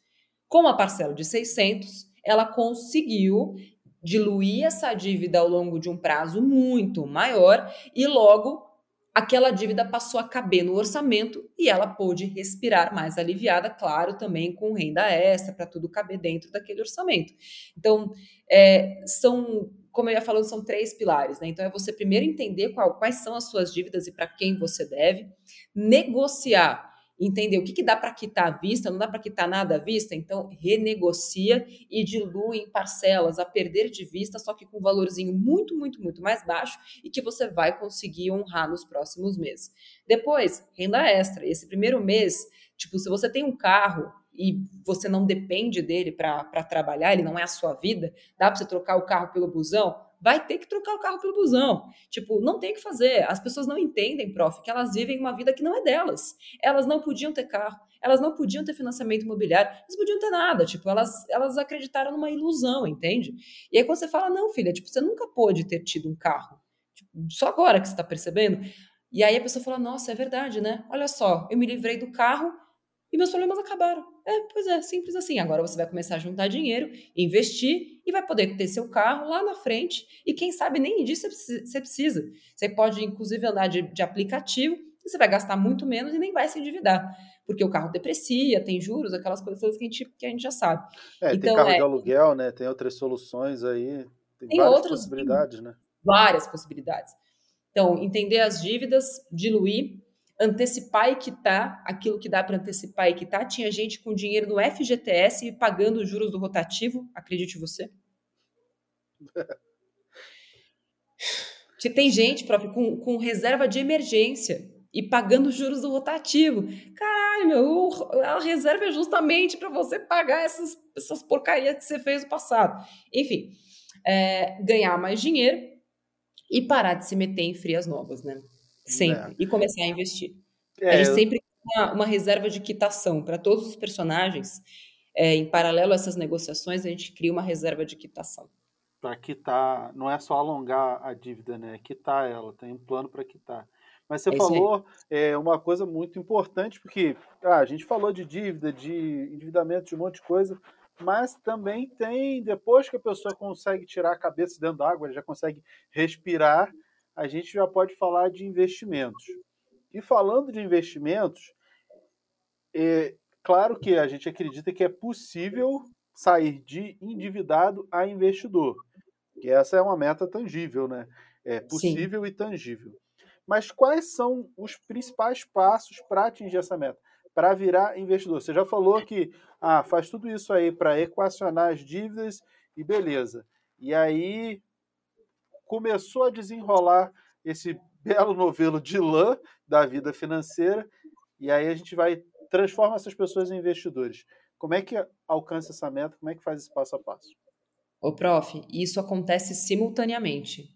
Com a parcela de 600, ela conseguiu diluir essa dívida ao longo de um prazo muito maior e logo aquela dívida passou a caber no orçamento e ela pôde respirar mais aliviada, claro, também com renda extra para tudo caber dentro daquele orçamento. Então, é, são como eu ia falando, são três pilares, né? Então é você primeiro entender qual, quais são as suas dívidas e para quem você deve, negociar, entender o que, que dá para quitar à vista, não dá para quitar nada à vista, então renegocia e dilui em parcelas a perder de vista, só que com um valorzinho muito, muito, muito mais baixo e que você vai conseguir honrar nos próximos meses. Depois, renda extra. Esse primeiro mês, tipo, se você tem um carro e você não depende dele para trabalhar, ele não é a sua vida, dá para você trocar o carro pelo busão? Vai ter que trocar o carro pelo busão. Tipo, não tem o que fazer. As pessoas não entendem, prof, que elas vivem uma vida que não é delas. Elas não podiam ter carro, elas não podiam ter financiamento imobiliário, elas podiam ter nada. Tipo, elas, elas acreditaram numa ilusão, entende? E aí quando você fala, não, filha, tipo, você nunca pôde ter tido um carro. Tipo, só agora que você está percebendo. E aí a pessoa fala, nossa, é verdade, né? Olha só, eu me livrei do carro e meus problemas acabaram. É, pois é, simples assim. Agora você vai começar a juntar dinheiro, investir e vai poder ter seu carro lá na frente. E quem sabe nem disso você precisa. Você pode, inclusive, andar de, de aplicativo e você vai gastar muito menos e nem vai se endividar. Porque o carro deprecia, tem juros, aquelas coisas que a gente, que a gente já sabe. É, então, tem carro é, de aluguel, né? Tem outras soluções aí. Tem, tem várias outras possibilidades, né? Várias possibilidades. Então, entender as dívidas, diluir antecipar e quitar aquilo que dá para antecipar e quitar. Tinha gente com dinheiro no FGTS e pagando os juros do rotativo, acredite você. Tem gente, próprio, com, com reserva de emergência e pagando os juros do rotativo. Caralho, meu, a reserva é justamente para você pagar essas, essas porcarias que você fez no passado. Enfim, é, ganhar mais dinheiro e parar de se meter em frias novas, né? Sempre. É. E começar a investir. É, a gente eu... sempre tem uma, uma, reserva de quitação para todos os personagens. É, em paralelo a essas negociações, a gente cria uma reserva de quitação. Para quitar, não é só alongar a dívida, né? É quitar ela, tem um plano para quitar. Mas você é falou é, uma coisa muito importante, porque ah, a gente falou de dívida, de endividamento, de um monte de coisa, mas também tem, depois que a pessoa consegue tirar a cabeça dentro da água, já consegue respirar, a gente já pode falar de investimentos. E falando de investimentos, é claro que a gente acredita que é possível sair de endividado a investidor. Que essa é uma meta tangível, né? É possível Sim. e tangível. Mas quais são os principais passos para atingir essa meta? Para virar investidor. Você já falou que ah, faz tudo isso aí para equacionar as dívidas e beleza. E aí começou a desenrolar esse belo novelo de lã da vida financeira e aí a gente vai transforma essas pessoas em investidores. Como é que alcança essa meta? Como é que faz esse passo a passo? Ô, prof, isso acontece simultaneamente.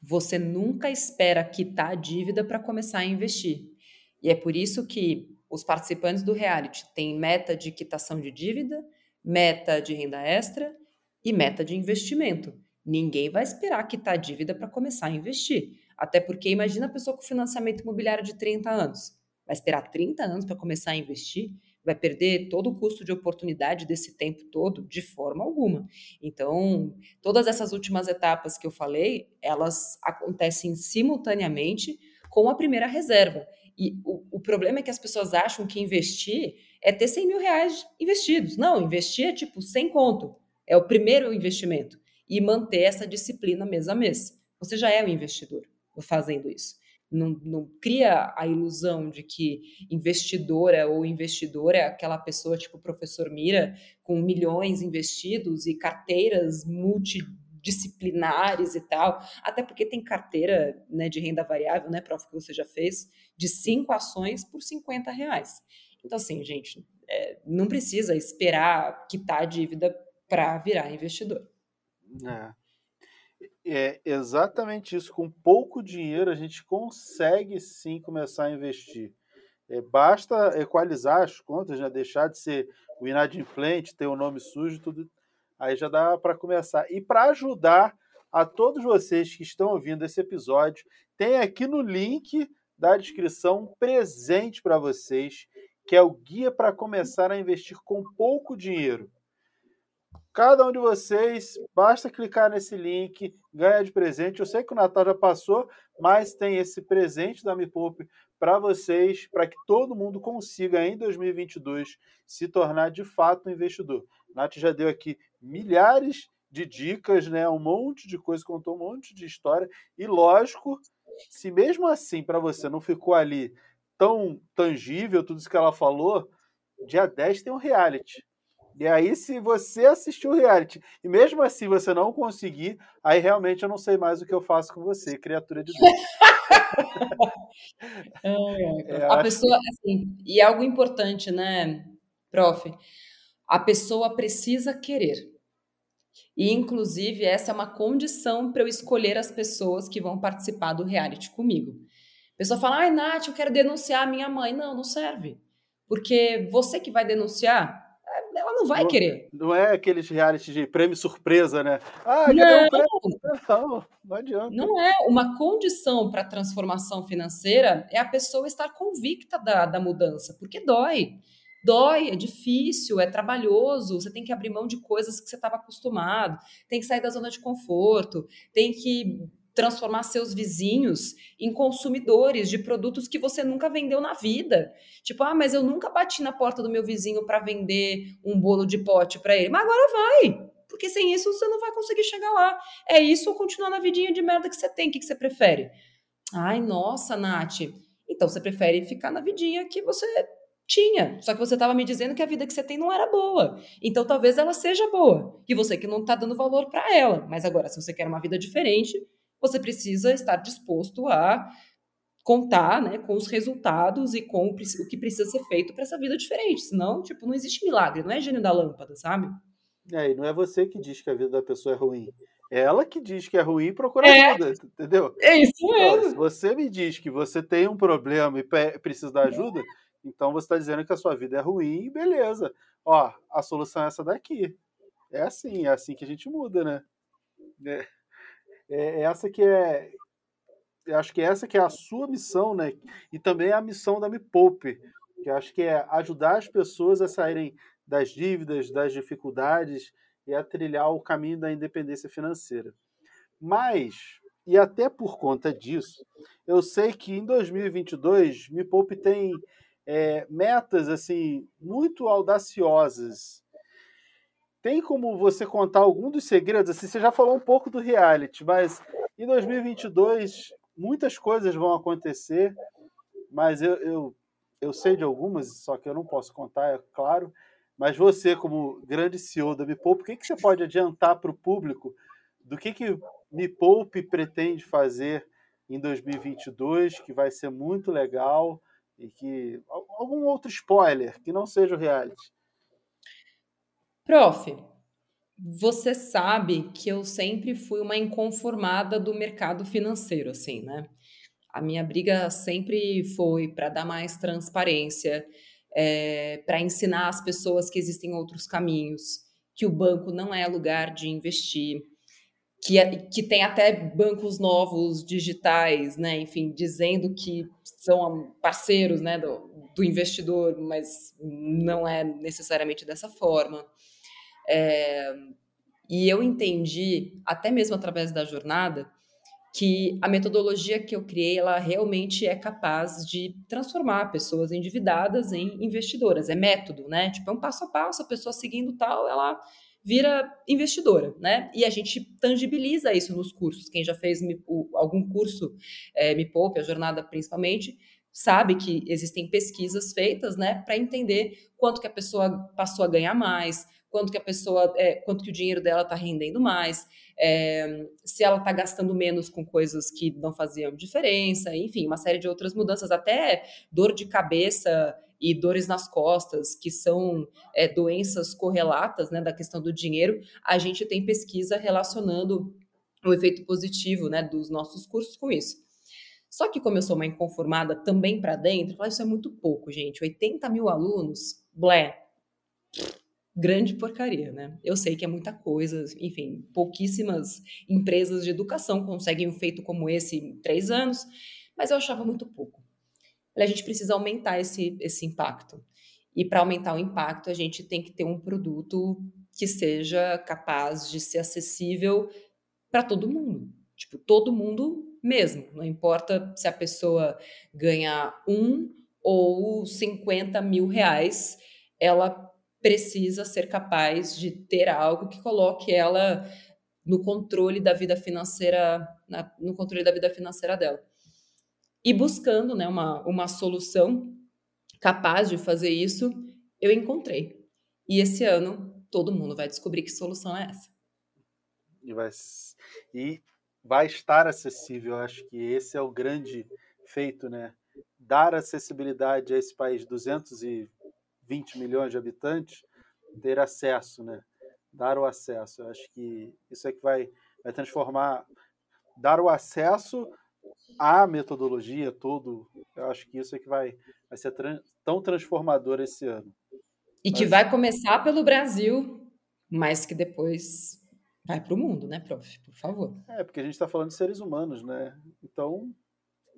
Você nunca espera quitar a dívida para começar a investir. E é por isso que os participantes do reality têm meta de quitação de dívida, meta de renda extra e meta de investimento. Ninguém vai esperar quitar dívida para começar a investir. Até porque imagina a pessoa com financiamento imobiliário de 30 anos. Vai esperar 30 anos para começar a investir? Vai perder todo o custo de oportunidade desse tempo todo? De forma alguma. Então, todas essas últimas etapas que eu falei, elas acontecem simultaneamente com a primeira reserva. E o, o problema é que as pessoas acham que investir é ter 100 mil reais investidos. Não, investir é tipo sem conto. É o primeiro investimento. E manter essa disciplina mês a mês. Você já é um investidor fazendo isso. Não, não, cria a ilusão de que investidora ou investidor é aquela pessoa tipo o professor Mira, com milhões investidos e carteiras multidisciplinares e tal. Até porque tem carteira né, de renda variável, né, prof, que você já fez, de cinco ações por 50 reais. Então, assim, gente, é, não precisa esperar quitar a dívida para virar investidor. É. É exatamente isso. Com pouco dinheiro, a gente consegue sim começar a investir. É, basta equalizar as contas, né? deixar de ser o inadimplente, ter o nome sujo, tudo. Aí já dá para começar. E para ajudar a todos vocês que estão ouvindo esse episódio, tem aqui no link da descrição um presente para vocês, que é o guia para começar a investir com pouco dinheiro. Cada um de vocês, basta clicar nesse link, ganha de presente. Eu sei que o Natal já passou, mas tem esse presente da Me Poupe para vocês, para que todo mundo consiga, em 2022, se tornar de fato um investidor. Nath já deu aqui milhares de dicas, né? um monte de coisa, contou um monte de história. E lógico, se mesmo assim para você não ficou ali tão tangível tudo isso que ela falou, dia 10 tem um reality. E aí, se você assistiu o reality e mesmo assim você não conseguir, aí realmente eu não sei mais o que eu faço com você, criatura de Deus. é, é, a pessoa, assim, e algo importante, né, prof? A pessoa precisa querer. E, inclusive, essa é uma condição para eu escolher as pessoas que vão participar do reality comigo. A pessoa fala, ai, Nath, eu quero denunciar a minha mãe. Não, não serve. Porque você que vai denunciar, não vai não, querer. Não é aqueles reality de prêmio surpresa, né? Ah, não, um prêmio? Não, não adianta. Não é. Uma condição para a transformação financeira é a pessoa estar convicta da, da mudança, porque dói. Dói, é difícil, é trabalhoso, você tem que abrir mão de coisas que você estava acostumado, tem que sair da zona de conforto, tem que transformar seus vizinhos em consumidores de produtos que você nunca vendeu na vida. Tipo, ah, mas eu nunca bati na porta do meu vizinho para vender um bolo de pote para ele. Mas agora vai. Porque sem isso você não vai conseguir chegar lá. É isso ou continuar na vidinha de merda que você tem? O que, você prefere? Ai, nossa, Nath. Então você prefere ficar na vidinha que você tinha. Só que você estava me dizendo que a vida que você tem não era boa. Então talvez ela seja boa. E você que não está dando valor para ela. Mas agora, se você quer uma vida diferente, você precisa estar disposto a contar né, com os resultados e com o que precisa ser feito para essa vida diferente. Senão, tipo, não existe milagre, não é gênio da lâmpada, sabe? É, e não é você que diz que a vida da pessoa é ruim. É ela que diz que é ruim e procura é. ajuda, entendeu? É isso mesmo. Então, se você me diz que você tem um problema e precisa da ajuda, então você está dizendo que a sua vida é ruim, beleza. Ó, a solução é essa daqui. É assim, é assim que a gente muda, né? É é essa que é acho que essa que é a sua missão, né? E também a missão da Me Poupe, que acho que é ajudar as pessoas a saírem das dívidas, das dificuldades e a trilhar o caminho da independência financeira. Mas, e até por conta disso, eu sei que em 2022 Me Poupe tem é, metas assim muito audaciosas tem como você contar algum dos segredos? Assim, você já falou um pouco do reality, mas em 2022 muitas coisas vão acontecer, mas eu, eu, eu sei de algumas, só que eu não posso contar, é claro. Mas você, como grande CEO da Me Poupe, o que, que você pode adiantar para o público do que, que Me Poupe pretende fazer em 2022, que vai ser muito legal e que algum outro spoiler que não seja o reality? Prof, você sabe que eu sempre fui uma inconformada do mercado financeiro, assim, né? A minha briga sempre foi para dar mais transparência, é, para ensinar as pessoas que existem outros caminhos, que o banco não é lugar de investir, que, é, que tem até bancos novos digitais, né? Enfim, dizendo que são parceiros, né, do, do investidor, mas não é necessariamente dessa forma. É, e eu entendi, até mesmo através da jornada, que a metodologia que eu criei, ela realmente é capaz de transformar pessoas endividadas em investidoras. É método, né? Tipo, é um passo a passo, a pessoa seguindo tal, ela vira investidora, né? E a gente tangibiliza isso nos cursos. Quem já fez algum curso é, Me Poupe, a jornada principalmente, sabe que existem pesquisas feitas, né, para entender quanto que a pessoa passou a ganhar mais, quanto que a pessoa, é, quanto que o dinheiro dela está rendendo mais, é, se ela está gastando menos com coisas que não faziam diferença, enfim, uma série de outras mudanças, até dor de cabeça e dores nas costas, que são é, doenças correlatas né, da questão do dinheiro, a gente tem pesquisa relacionando o efeito positivo né, dos nossos cursos com isso. Só que como eu sou uma inconformada também para dentro, eu falo, isso é muito pouco, gente. 80 mil alunos, blé, grande porcaria, né? Eu sei que é muita coisa, enfim, pouquíssimas empresas de educação conseguem um feito como esse em três anos, mas eu achava muito pouco. A gente precisa aumentar esse, esse impacto. E para aumentar o impacto, a gente tem que ter um produto que seja capaz de ser acessível para todo mundo. Tipo, todo mundo mesmo. Não importa se a pessoa ganha um ou 50 mil reais, ela precisa ser capaz de ter algo que coloque ela no controle da vida financeira, na, no controle da vida financeira dela. E buscando né, uma, uma solução capaz de fazer isso, eu encontrei. E esse ano todo mundo vai descobrir que solução é essa. E vai, e vai estar acessível. Acho que esse é o grande feito, né? Dar acessibilidade a esse país, 200 20 milhões de habitantes, ter acesso, né? Dar o acesso. Eu acho que isso é que vai, vai transformar, dar o acesso à metodologia todo. Eu acho que isso é que vai, vai ser tran tão transformador esse ano. E mas... que vai começar pelo Brasil, mas que depois vai para o mundo, né, prof? Por favor. É, porque a gente está falando de seres humanos, né? Então,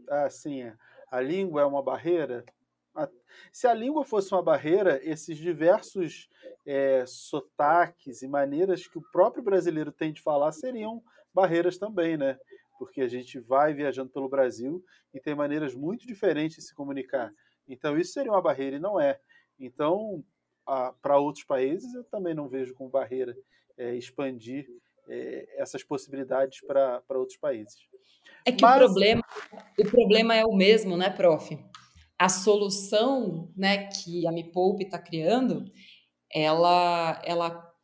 assim, a língua é uma barreira, se a língua fosse uma barreira, esses diversos é, sotaques e maneiras que o próprio brasileiro tem de falar seriam barreiras também, né? Porque a gente vai viajando pelo Brasil e tem maneiras muito diferentes de se comunicar. Então, isso seria uma barreira e não é. Então, para outros países, eu também não vejo como barreira é, expandir é, essas possibilidades para outros países. É que Mas... o, problema, o problema é o mesmo, né, prof? A solução né, que a Me Poupe está criando, ela, ela,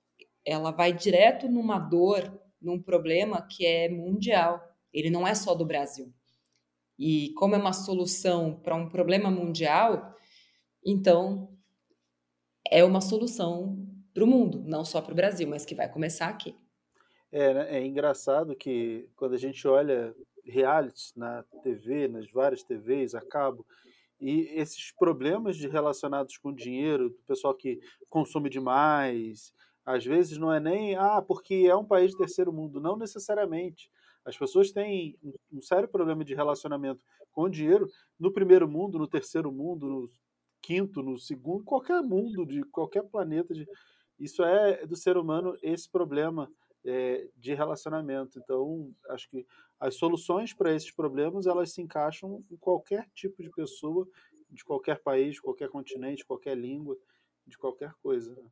ela vai direto numa dor, num problema que é mundial. Ele não é só do Brasil. E como é uma solução para um problema mundial, então é uma solução para o mundo, não só para o Brasil, mas que vai começar aqui. É, né, é engraçado que quando a gente olha realities na TV, nas várias TVs a cabo, e esses problemas de relacionados com dinheiro, do pessoal que consome demais, às vezes não é nem, ah, porque é um país de terceiro mundo, não necessariamente. As pessoas têm um sério problema de relacionamento com dinheiro no primeiro mundo, no terceiro mundo, no quinto, no segundo, qualquer mundo, de qualquer planeta. De... Isso é do ser humano esse problema é, de relacionamento. Então, acho que as soluções para esses problemas elas se encaixam em qualquer tipo de pessoa, de qualquer país, de qualquer continente, de qualquer língua, de qualquer coisa. Né?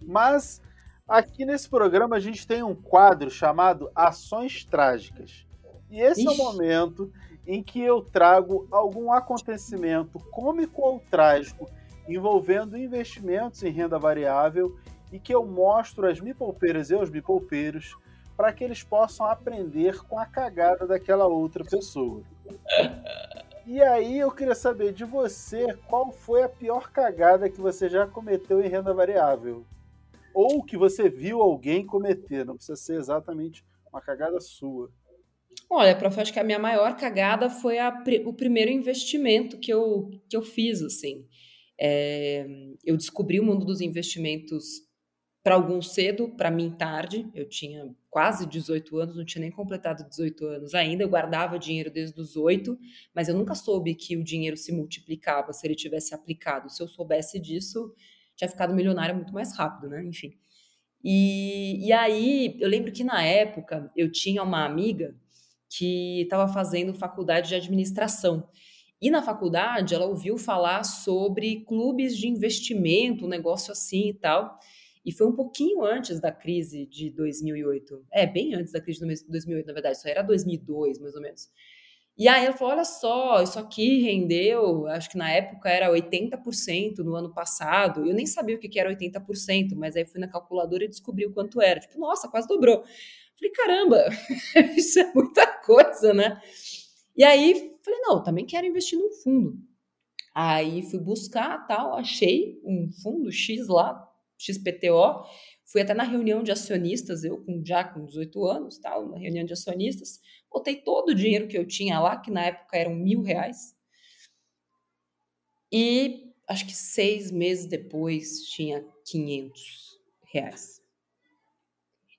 Mas aqui nesse programa a gente tem um quadro chamado Ações Trágicas. E esse Ixi. é o momento em que eu trago algum acontecimento cômico ou trágico envolvendo investimentos em renda variável e que eu mostro às mipoupeiras e aos mipoupeiros para que eles possam aprender com a cagada daquela outra pessoa. E aí eu queria saber de você qual foi a pior cagada que você já cometeu em renda variável. Ou que você viu alguém cometer, não precisa ser exatamente uma cagada sua. Olha, prof, acho que a minha maior cagada foi a, o primeiro investimento que eu, que eu fiz, assim. É, eu descobri o mundo dos investimentos para alguns cedo, para mim tarde. Eu tinha quase 18 anos, não tinha nem completado 18 anos ainda. Eu guardava dinheiro desde os 8, mas eu nunca soube que o dinheiro se multiplicava se ele tivesse aplicado. Se eu soubesse disso, tinha ficado milionária muito mais rápido, né? Enfim. E, e aí, eu lembro que na época eu tinha uma amiga que estava fazendo faculdade de administração. E na faculdade, ela ouviu falar sobre clubes de investimento, um negócio assim e tal. E foi um pouquinho antes da crise de 2008. É, bem antes da crise de 2008, na verdade. Isso era 2002, mais ou menos. E aí ela falou: olha só, isso aqui rendeu, acho que na época era 80% no ano passado. Eu nem sabia o que era 80%, mas aí fui na calculadora e descobri o quanto era. Tipo, nossa, quase dobrou. Falei, caramba, isso é muita coisa, né? E aí falei, não, também quero investir num fundo. Aí fui buscar tal, achei um fundo X lá, XPTO. Fui até na reunião de acionistas, eu com, já com 18 anos, tal, na reunião de acionistas. Botei todo o dinheiro que eu tinha lá, que na época eram mil reais. E acho que seis meses depois tinha 500 reais.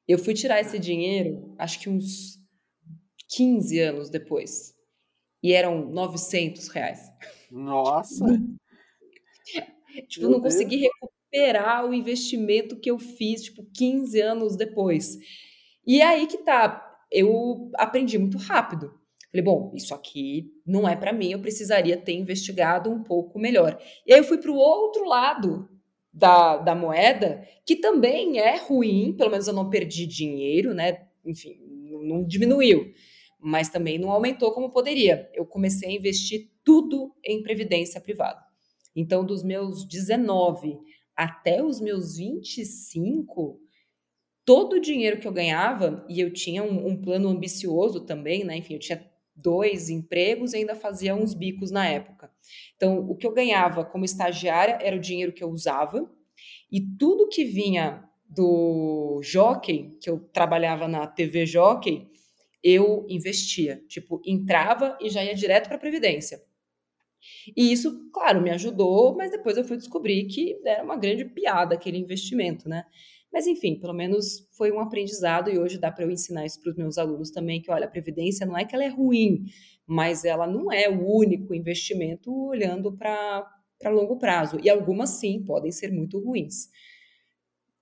Eu fui tirar esse dinheiro, acho que uns 15 anos depois. E eram 900 reais. Nossa! tipo, Meu não Deus. consegui recuperar o investimento que eu fiz, tipo, 15 anos depois. E aí que tá eu aprendi muito rápido. Falei, bom, isso aqui não é para mim, eu precisaria ter investigado um pouco melhor. E aí eu fui para o outro lado da, da moeda, que também é ruim, pelo menos eu não perdi dinheiro, né? Enfim, não diminuiu, mas também não aumentou como poderia. Eu comecei a investir tudo em previdência privada. Então, dos meus 19 até os meus 25, todo o dinheiro que eu ganhava, e eu tinha um, um, plano ambicioso também, né? Enfim, eu tinha dois empregos e ainda fazia uns bicos na época. Então, o que eu ganhava como estagiária era o dinheiro que eu usava, e tudo que vinha do Jockey, que eu trabalhava na TV Jockey, eu investia. Tipo, entrava e já ia direto para a Previdência. E isso, claro, me ajudou, mas depois eu fui descobrir que era uma grande piada aquele investimento, né? Mas, enfim, pelo menos foi um aprendizado e hoje dá para eu ensinar isso para os meus alunos também, que, olha, a Previdência não é que ela é ruim, mas ela não é o único investimento olhando para longo prazo. E algumas, sim, podem ser muito ruins.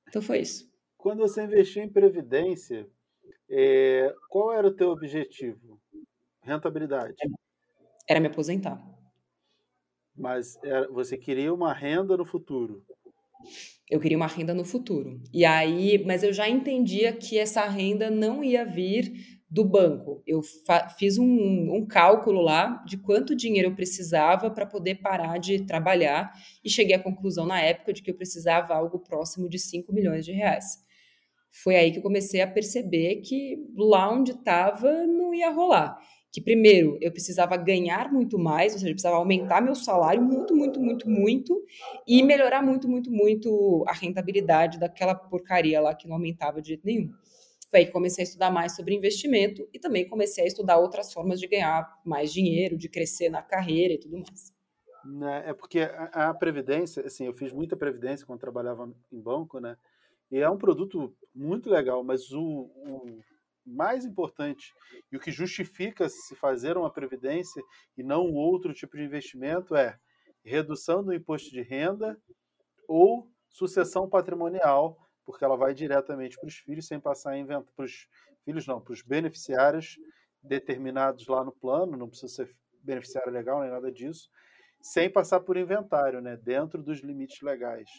Então, foi isso. Quando você investiu em Previdência, é, qual era o teu objetivo? Rentabilidade? Era me aposentar. Mas era, você queria uma renda no futuro? Eu queria uma renda no futuro. E aí, mas eu já entendia que essa renda não ia vir do banco. Eu fiz um, um, cálculo lá de quanto dinheiro eu precisava para poder parar de trabalhar e cheguei à conclusão na época de que eu precisava algo próximo de 5 milhões de reais. Foi aí que eu comecei a perceber que lá onde estava não ia rolar que primeiro eu precisava ganhar muito mais, ou seja, eu precisava aumentar meu salário muito, muito, muito, muito e melhorar muito, muito, muito a rentabilidade daquela porcaria lá que não aumentava de jeito nenhum. Foi aí que comecei a estudar mais sobre investimento e também comecei a estudar outras formas de ganhar mais dinheiro, de crescer na carreira e tudo mais. Né, é porque a, a previdência, assim, eu fiz muita previdência quando trabalhava em banco, né? E é um produto muito legal, mas o, o mais importante e o que justifica se fazer uma previdência e não outro tipo de investimento é redução do imposto de renda ou sucessão patrimonial, porque ela vai diretamente para os filhos sem passar para os filhos não, para os beneficiários determinados lá no plano, não precisa ser beneficiário legal nem nada disso, sem passar por inventário, né, dentro dos limites legais.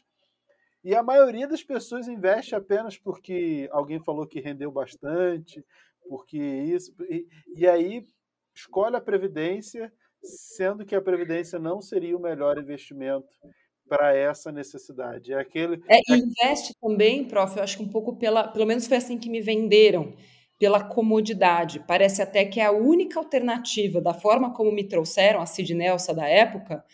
E a maioria das pessoas investe apenas porque alguém falou que rendeu bastante, porque isso. E, e aí escolhe a Previdência, sendo que a Previdência não seria o melhor investimento para essa necessidade. É aquele. É, investe também, prof, eu acho que um pouco pela. Pelo menos foi assim que me venderam, pela comodidade. Parece até que é a única alternativa, da forma como me trouxeram a Sid Nelson da época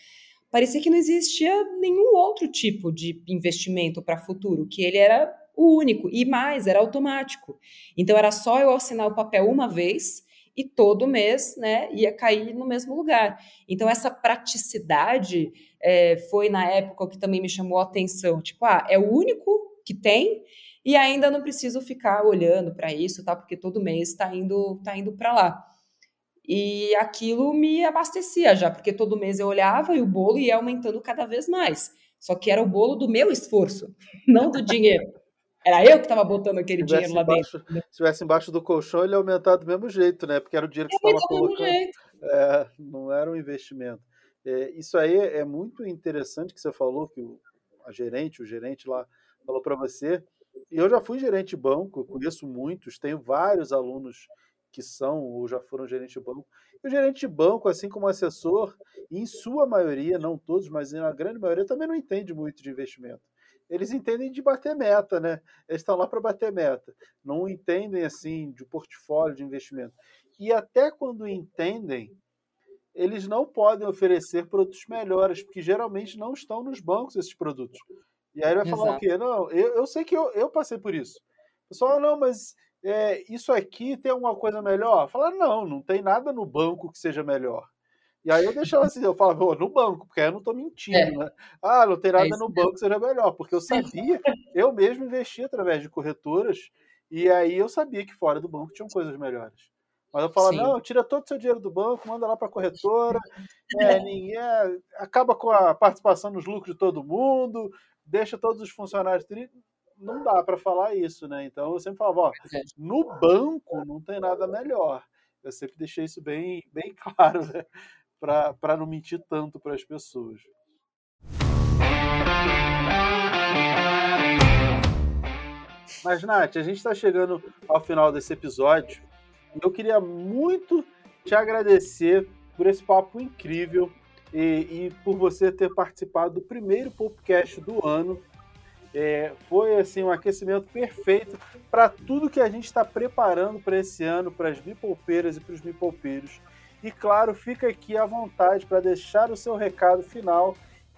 parecia que não existia nenhum outro tipo de investimento para futuro, que ele era o único e mais, era automático. Então era só eu assinar o papel uma vez e todo mês, né, ia cair no mesmo lugar. Então essa praticidade é, foi na época o que também me chamou a atenção, tipo, ah, é o único que tem e ainda não preciso ficar olhando para isso, tá? Porque todo mês está indo, tá indo para lá. E aquilo me abastecia já, porque todo mês eu olhava e o bolo ia aumentando cada vez mais. Só que era o bolo do meu esforço, não do dinheiro. Era eu que estava botando aquele dinheiro lá embaixo, dentro. Se estivesse embaixo do colchão, ele ia aumentar do mesmo jeito, né? Porque era o dinheiro que estava colocando. É, não era um investimento. É, isso aí é muito interessante que você falou, que o, a gerente, o gerente lá falou para você. E eu já fui gerente de banco, conheço muitos, tenho vários alunos que são ou já foram gerente de banco. E o gerente de banco, assim como assessor, em sua maioria, não todos, mas na grande maioria, também não entende muito de investimento. Eles entendem de bater meta, né? Eles estão lá para bater meta. Não entendem, assim, de portfólio de investimento. E até quando entendem, eles não podem oferecer produtos melhores, porque geralmente não estão nos bancos esses produtos. E aí ele vai Exato. falar o quê? Não, eu, eu sei que eu, eu passei por isso. O pessoal, não, mas é, isso aqui tem alguma coisa melhor? Fala, não, não tem nada no banco que seja melhor. E aí eu deixava assim, eu falava, no banco, porque aí eu não estou mentindo, é. né? Ah, não tem nada é no banco que seja melhor, porque eu sabia, eu mesmo investi através de corretoras, e aí eu sabia que fora do banco tinham coisas melhores. Mas eu falava, Sim. não, tira todo o seu dinheiro do banco, manda lá para a corretora, é, ninguém, é, acaba com a participação nos lucros de todo mundo, deixa todos os funcionários não dá para falar isso, né? Então eu sempre falava, ó, é. no banco não tem nada melhor. Eu sempre deixei isso bem, bem claro, né? Para não mentir tanto para as pessoas. Mas, Nath, a gente está chegando ao final desse episódio e eu queria muito te agradecer por esse papo incrível e, e por você ter participado do primeiro podcast do ano é, foi assim um aquecimento perfeito para tudo que a gente está preparando para esse ano, para as bipolpeiras e para os bipolpeiros. E claro, fica aqui à vontade para deixar o seu recado final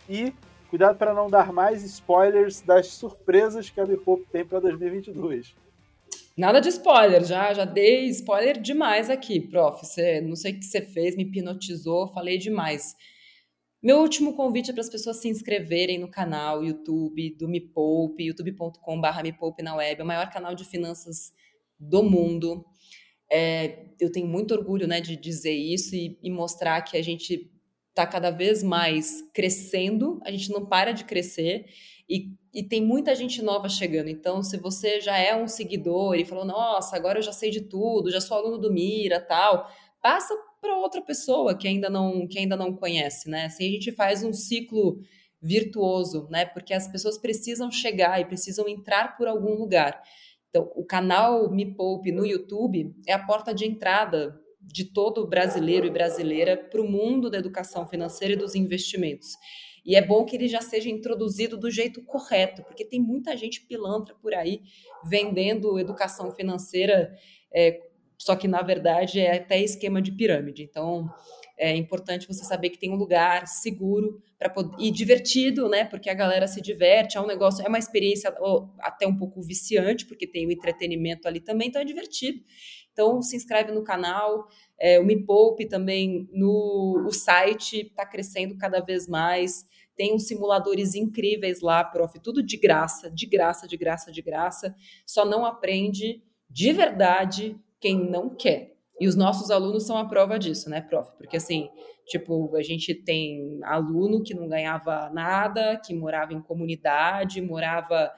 e cuidado para não dar mais spoilers das surpresas que a Bipop tem para 2022. Nada de spoiler, já já dei spoiler demais aqui, prof. Você, não sei o que você fez, me hipnotizou, falei demais. Meu último convite é para as pessoas se inscreverem no canal YouTube do Me Poupe, youtube.com.br Me Poupe na web, é o maior canal de finanças do mundo. É, eu tenho muito orgulho né, de dizer isso e, e mostrar que a gente está cada vez mais crescendo, a gente não para de crescer e, e, tem muita gente nova chegando. Então, se você já é um seguidor e falou, nossa, agora eu já sei de tudo, já sou aluno do Mira, tal, passa para outra pessoa que ainda não que ainda não conhece, né? Assim a gente faz um ciclo virtuoso, né? Porque as pessoas precisam chegar e precisam entrar por algum lugar. Então, o canal Me Poupe no YouTube é a porta de entrada de todo brasileiro e brasileira para o mundo da educação financeira e dos investimentos. E é bom que ele já seja introduzido do jeito correto, porque tem muita gente pilantra por aí vendendo educação financeira é, só que na verdade é até esquema de pirâmide. Então é importante você saber que tem um lugar seguro para poder e divertido, né? Porque a galera se diverte, é um negócio, é uma experiência até um pouco viciante, porque tem o entretenimento ali também, então é divertido. Então se inscreve no canal, é, o Me Poupe também no o site está crescendo cada vez mais. Tem uns simuladores incríveis lá, prof, tudo de graça, de graça, de graça, de graça. Só não aprende de verdade quem não quer. E os nossos alunos são a prova disso, né, prof? Porque assim, tipo, a gente tem aluno que não ganhava nada, que morava em comunidade, morava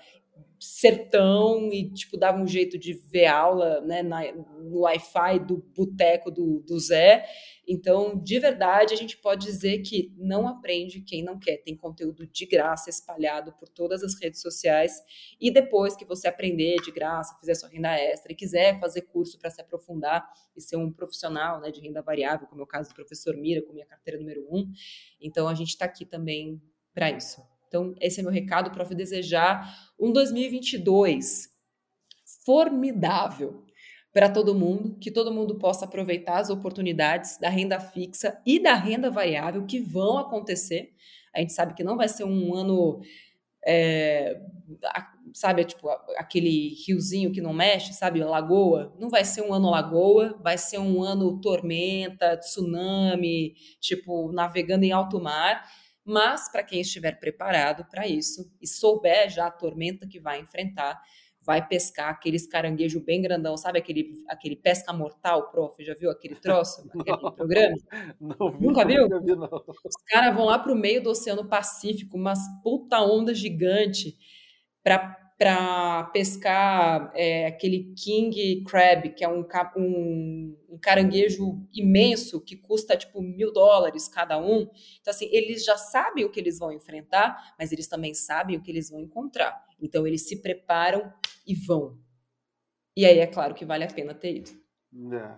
sertão e, tipo, dava um jeito de ver aula, né, na, no Wi-Fi do boteco do, do Zé. Então, de verdade, a gente pode dizer que não aprende quem não quer. Tem conteúdo de graça espalhado por todas as redes sociais. E depois que você aprender de graça, fizer sua renda extra e quiser fazer curso para se aprofundar e ser um profissional né, de renda variável, como é o caso do professor Mira, com minha carteira número um, então a gente está aqui também para isso. Então, esse é meu recado, prof. Desejar um 2022 formidável para todo mundo, que todo mundo possa aproveitar as oportunidades da renda fixa e da renda variável que vão acontecer. A gente sabe que não vai ser um ano, é, sabe, tipo aquele riozinho que não mexe, sabe, lagoa. Não vai ser um ano lagoa, vai ser um ano tormenta, tsunami, tipo navegando em alto mar. Mas para quem estiver preparado para isso e souber já a tormenta que vai enfrentar, vai pescar aqueles caranguejo bem grandão, sabe aquele, aquele pesca mortal, prof? Já viu aquele troço, aquele programa? Não vi, Nunca viu? Nunca vi, não. Os caras vão lá para o meio do Oceano Pacífico, umas puta onda gigante, para para pescar é, aquele king crab, que é um, um, um, caranguejo imenso que custa tipo mil dólares cada um. Então, assim, eles já sabem o que eles vão enfrentar, mas eles também sabem o que eles vão encontrar. Então, eles se preparam e vão. E aí é claro que vale a pena ter ido. É.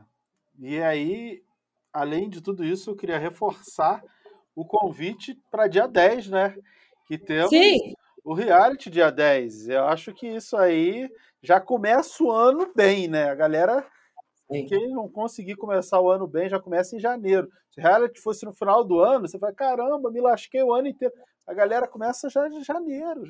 E aí, além de tudo isso, eu queria reforçar o convite para dia 10, né? Que temos Sim o reality dia 10. Eu acho que isso aí já começa o ano bem, né? A galera, Sim. quem não conseguir começar o ano bem, já começa em janeiro. Se o reality fosse no final do ano, você fala, caramba, me lasquei o ano inteiro. A galera começa já em janeiro.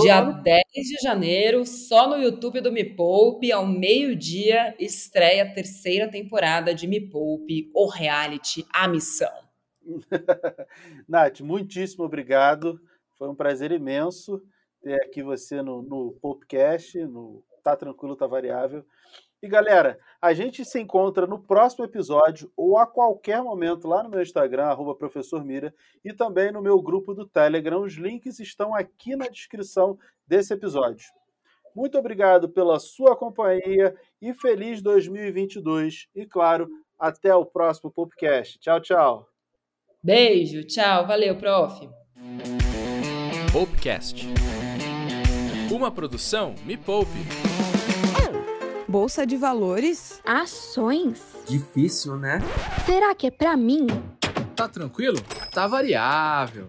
Dia ano... 10 de janeiro, só no YouTube do Me Poupe, ao meio-dia, estreia a terceira temporada de Me Poupe, o reality, a missão. Nath, muitíssimo obrigado. Foi um prazer imenso ter aqui você no, no podcast, no Tá Tranquilo, Tá Variável. E galera, a gente se encontra no próximo episódio ou a qualquer momento lá no meu Instagram, arroba professor Mira, e também no meu grupo do Telegram. Os links estão aqui na descrição desse episódio. Muito obrigado pela sua companhia e feliz 2022. E claro, até o próximo podcast. Tchau, tchau. Beijo, tchau. Valeu, prof. Poupecast. Uma produção Me Poupe. Bolsa de valores? Ações? Difícil, né? Será que é para mim? Tá tranquilo? Tá variável.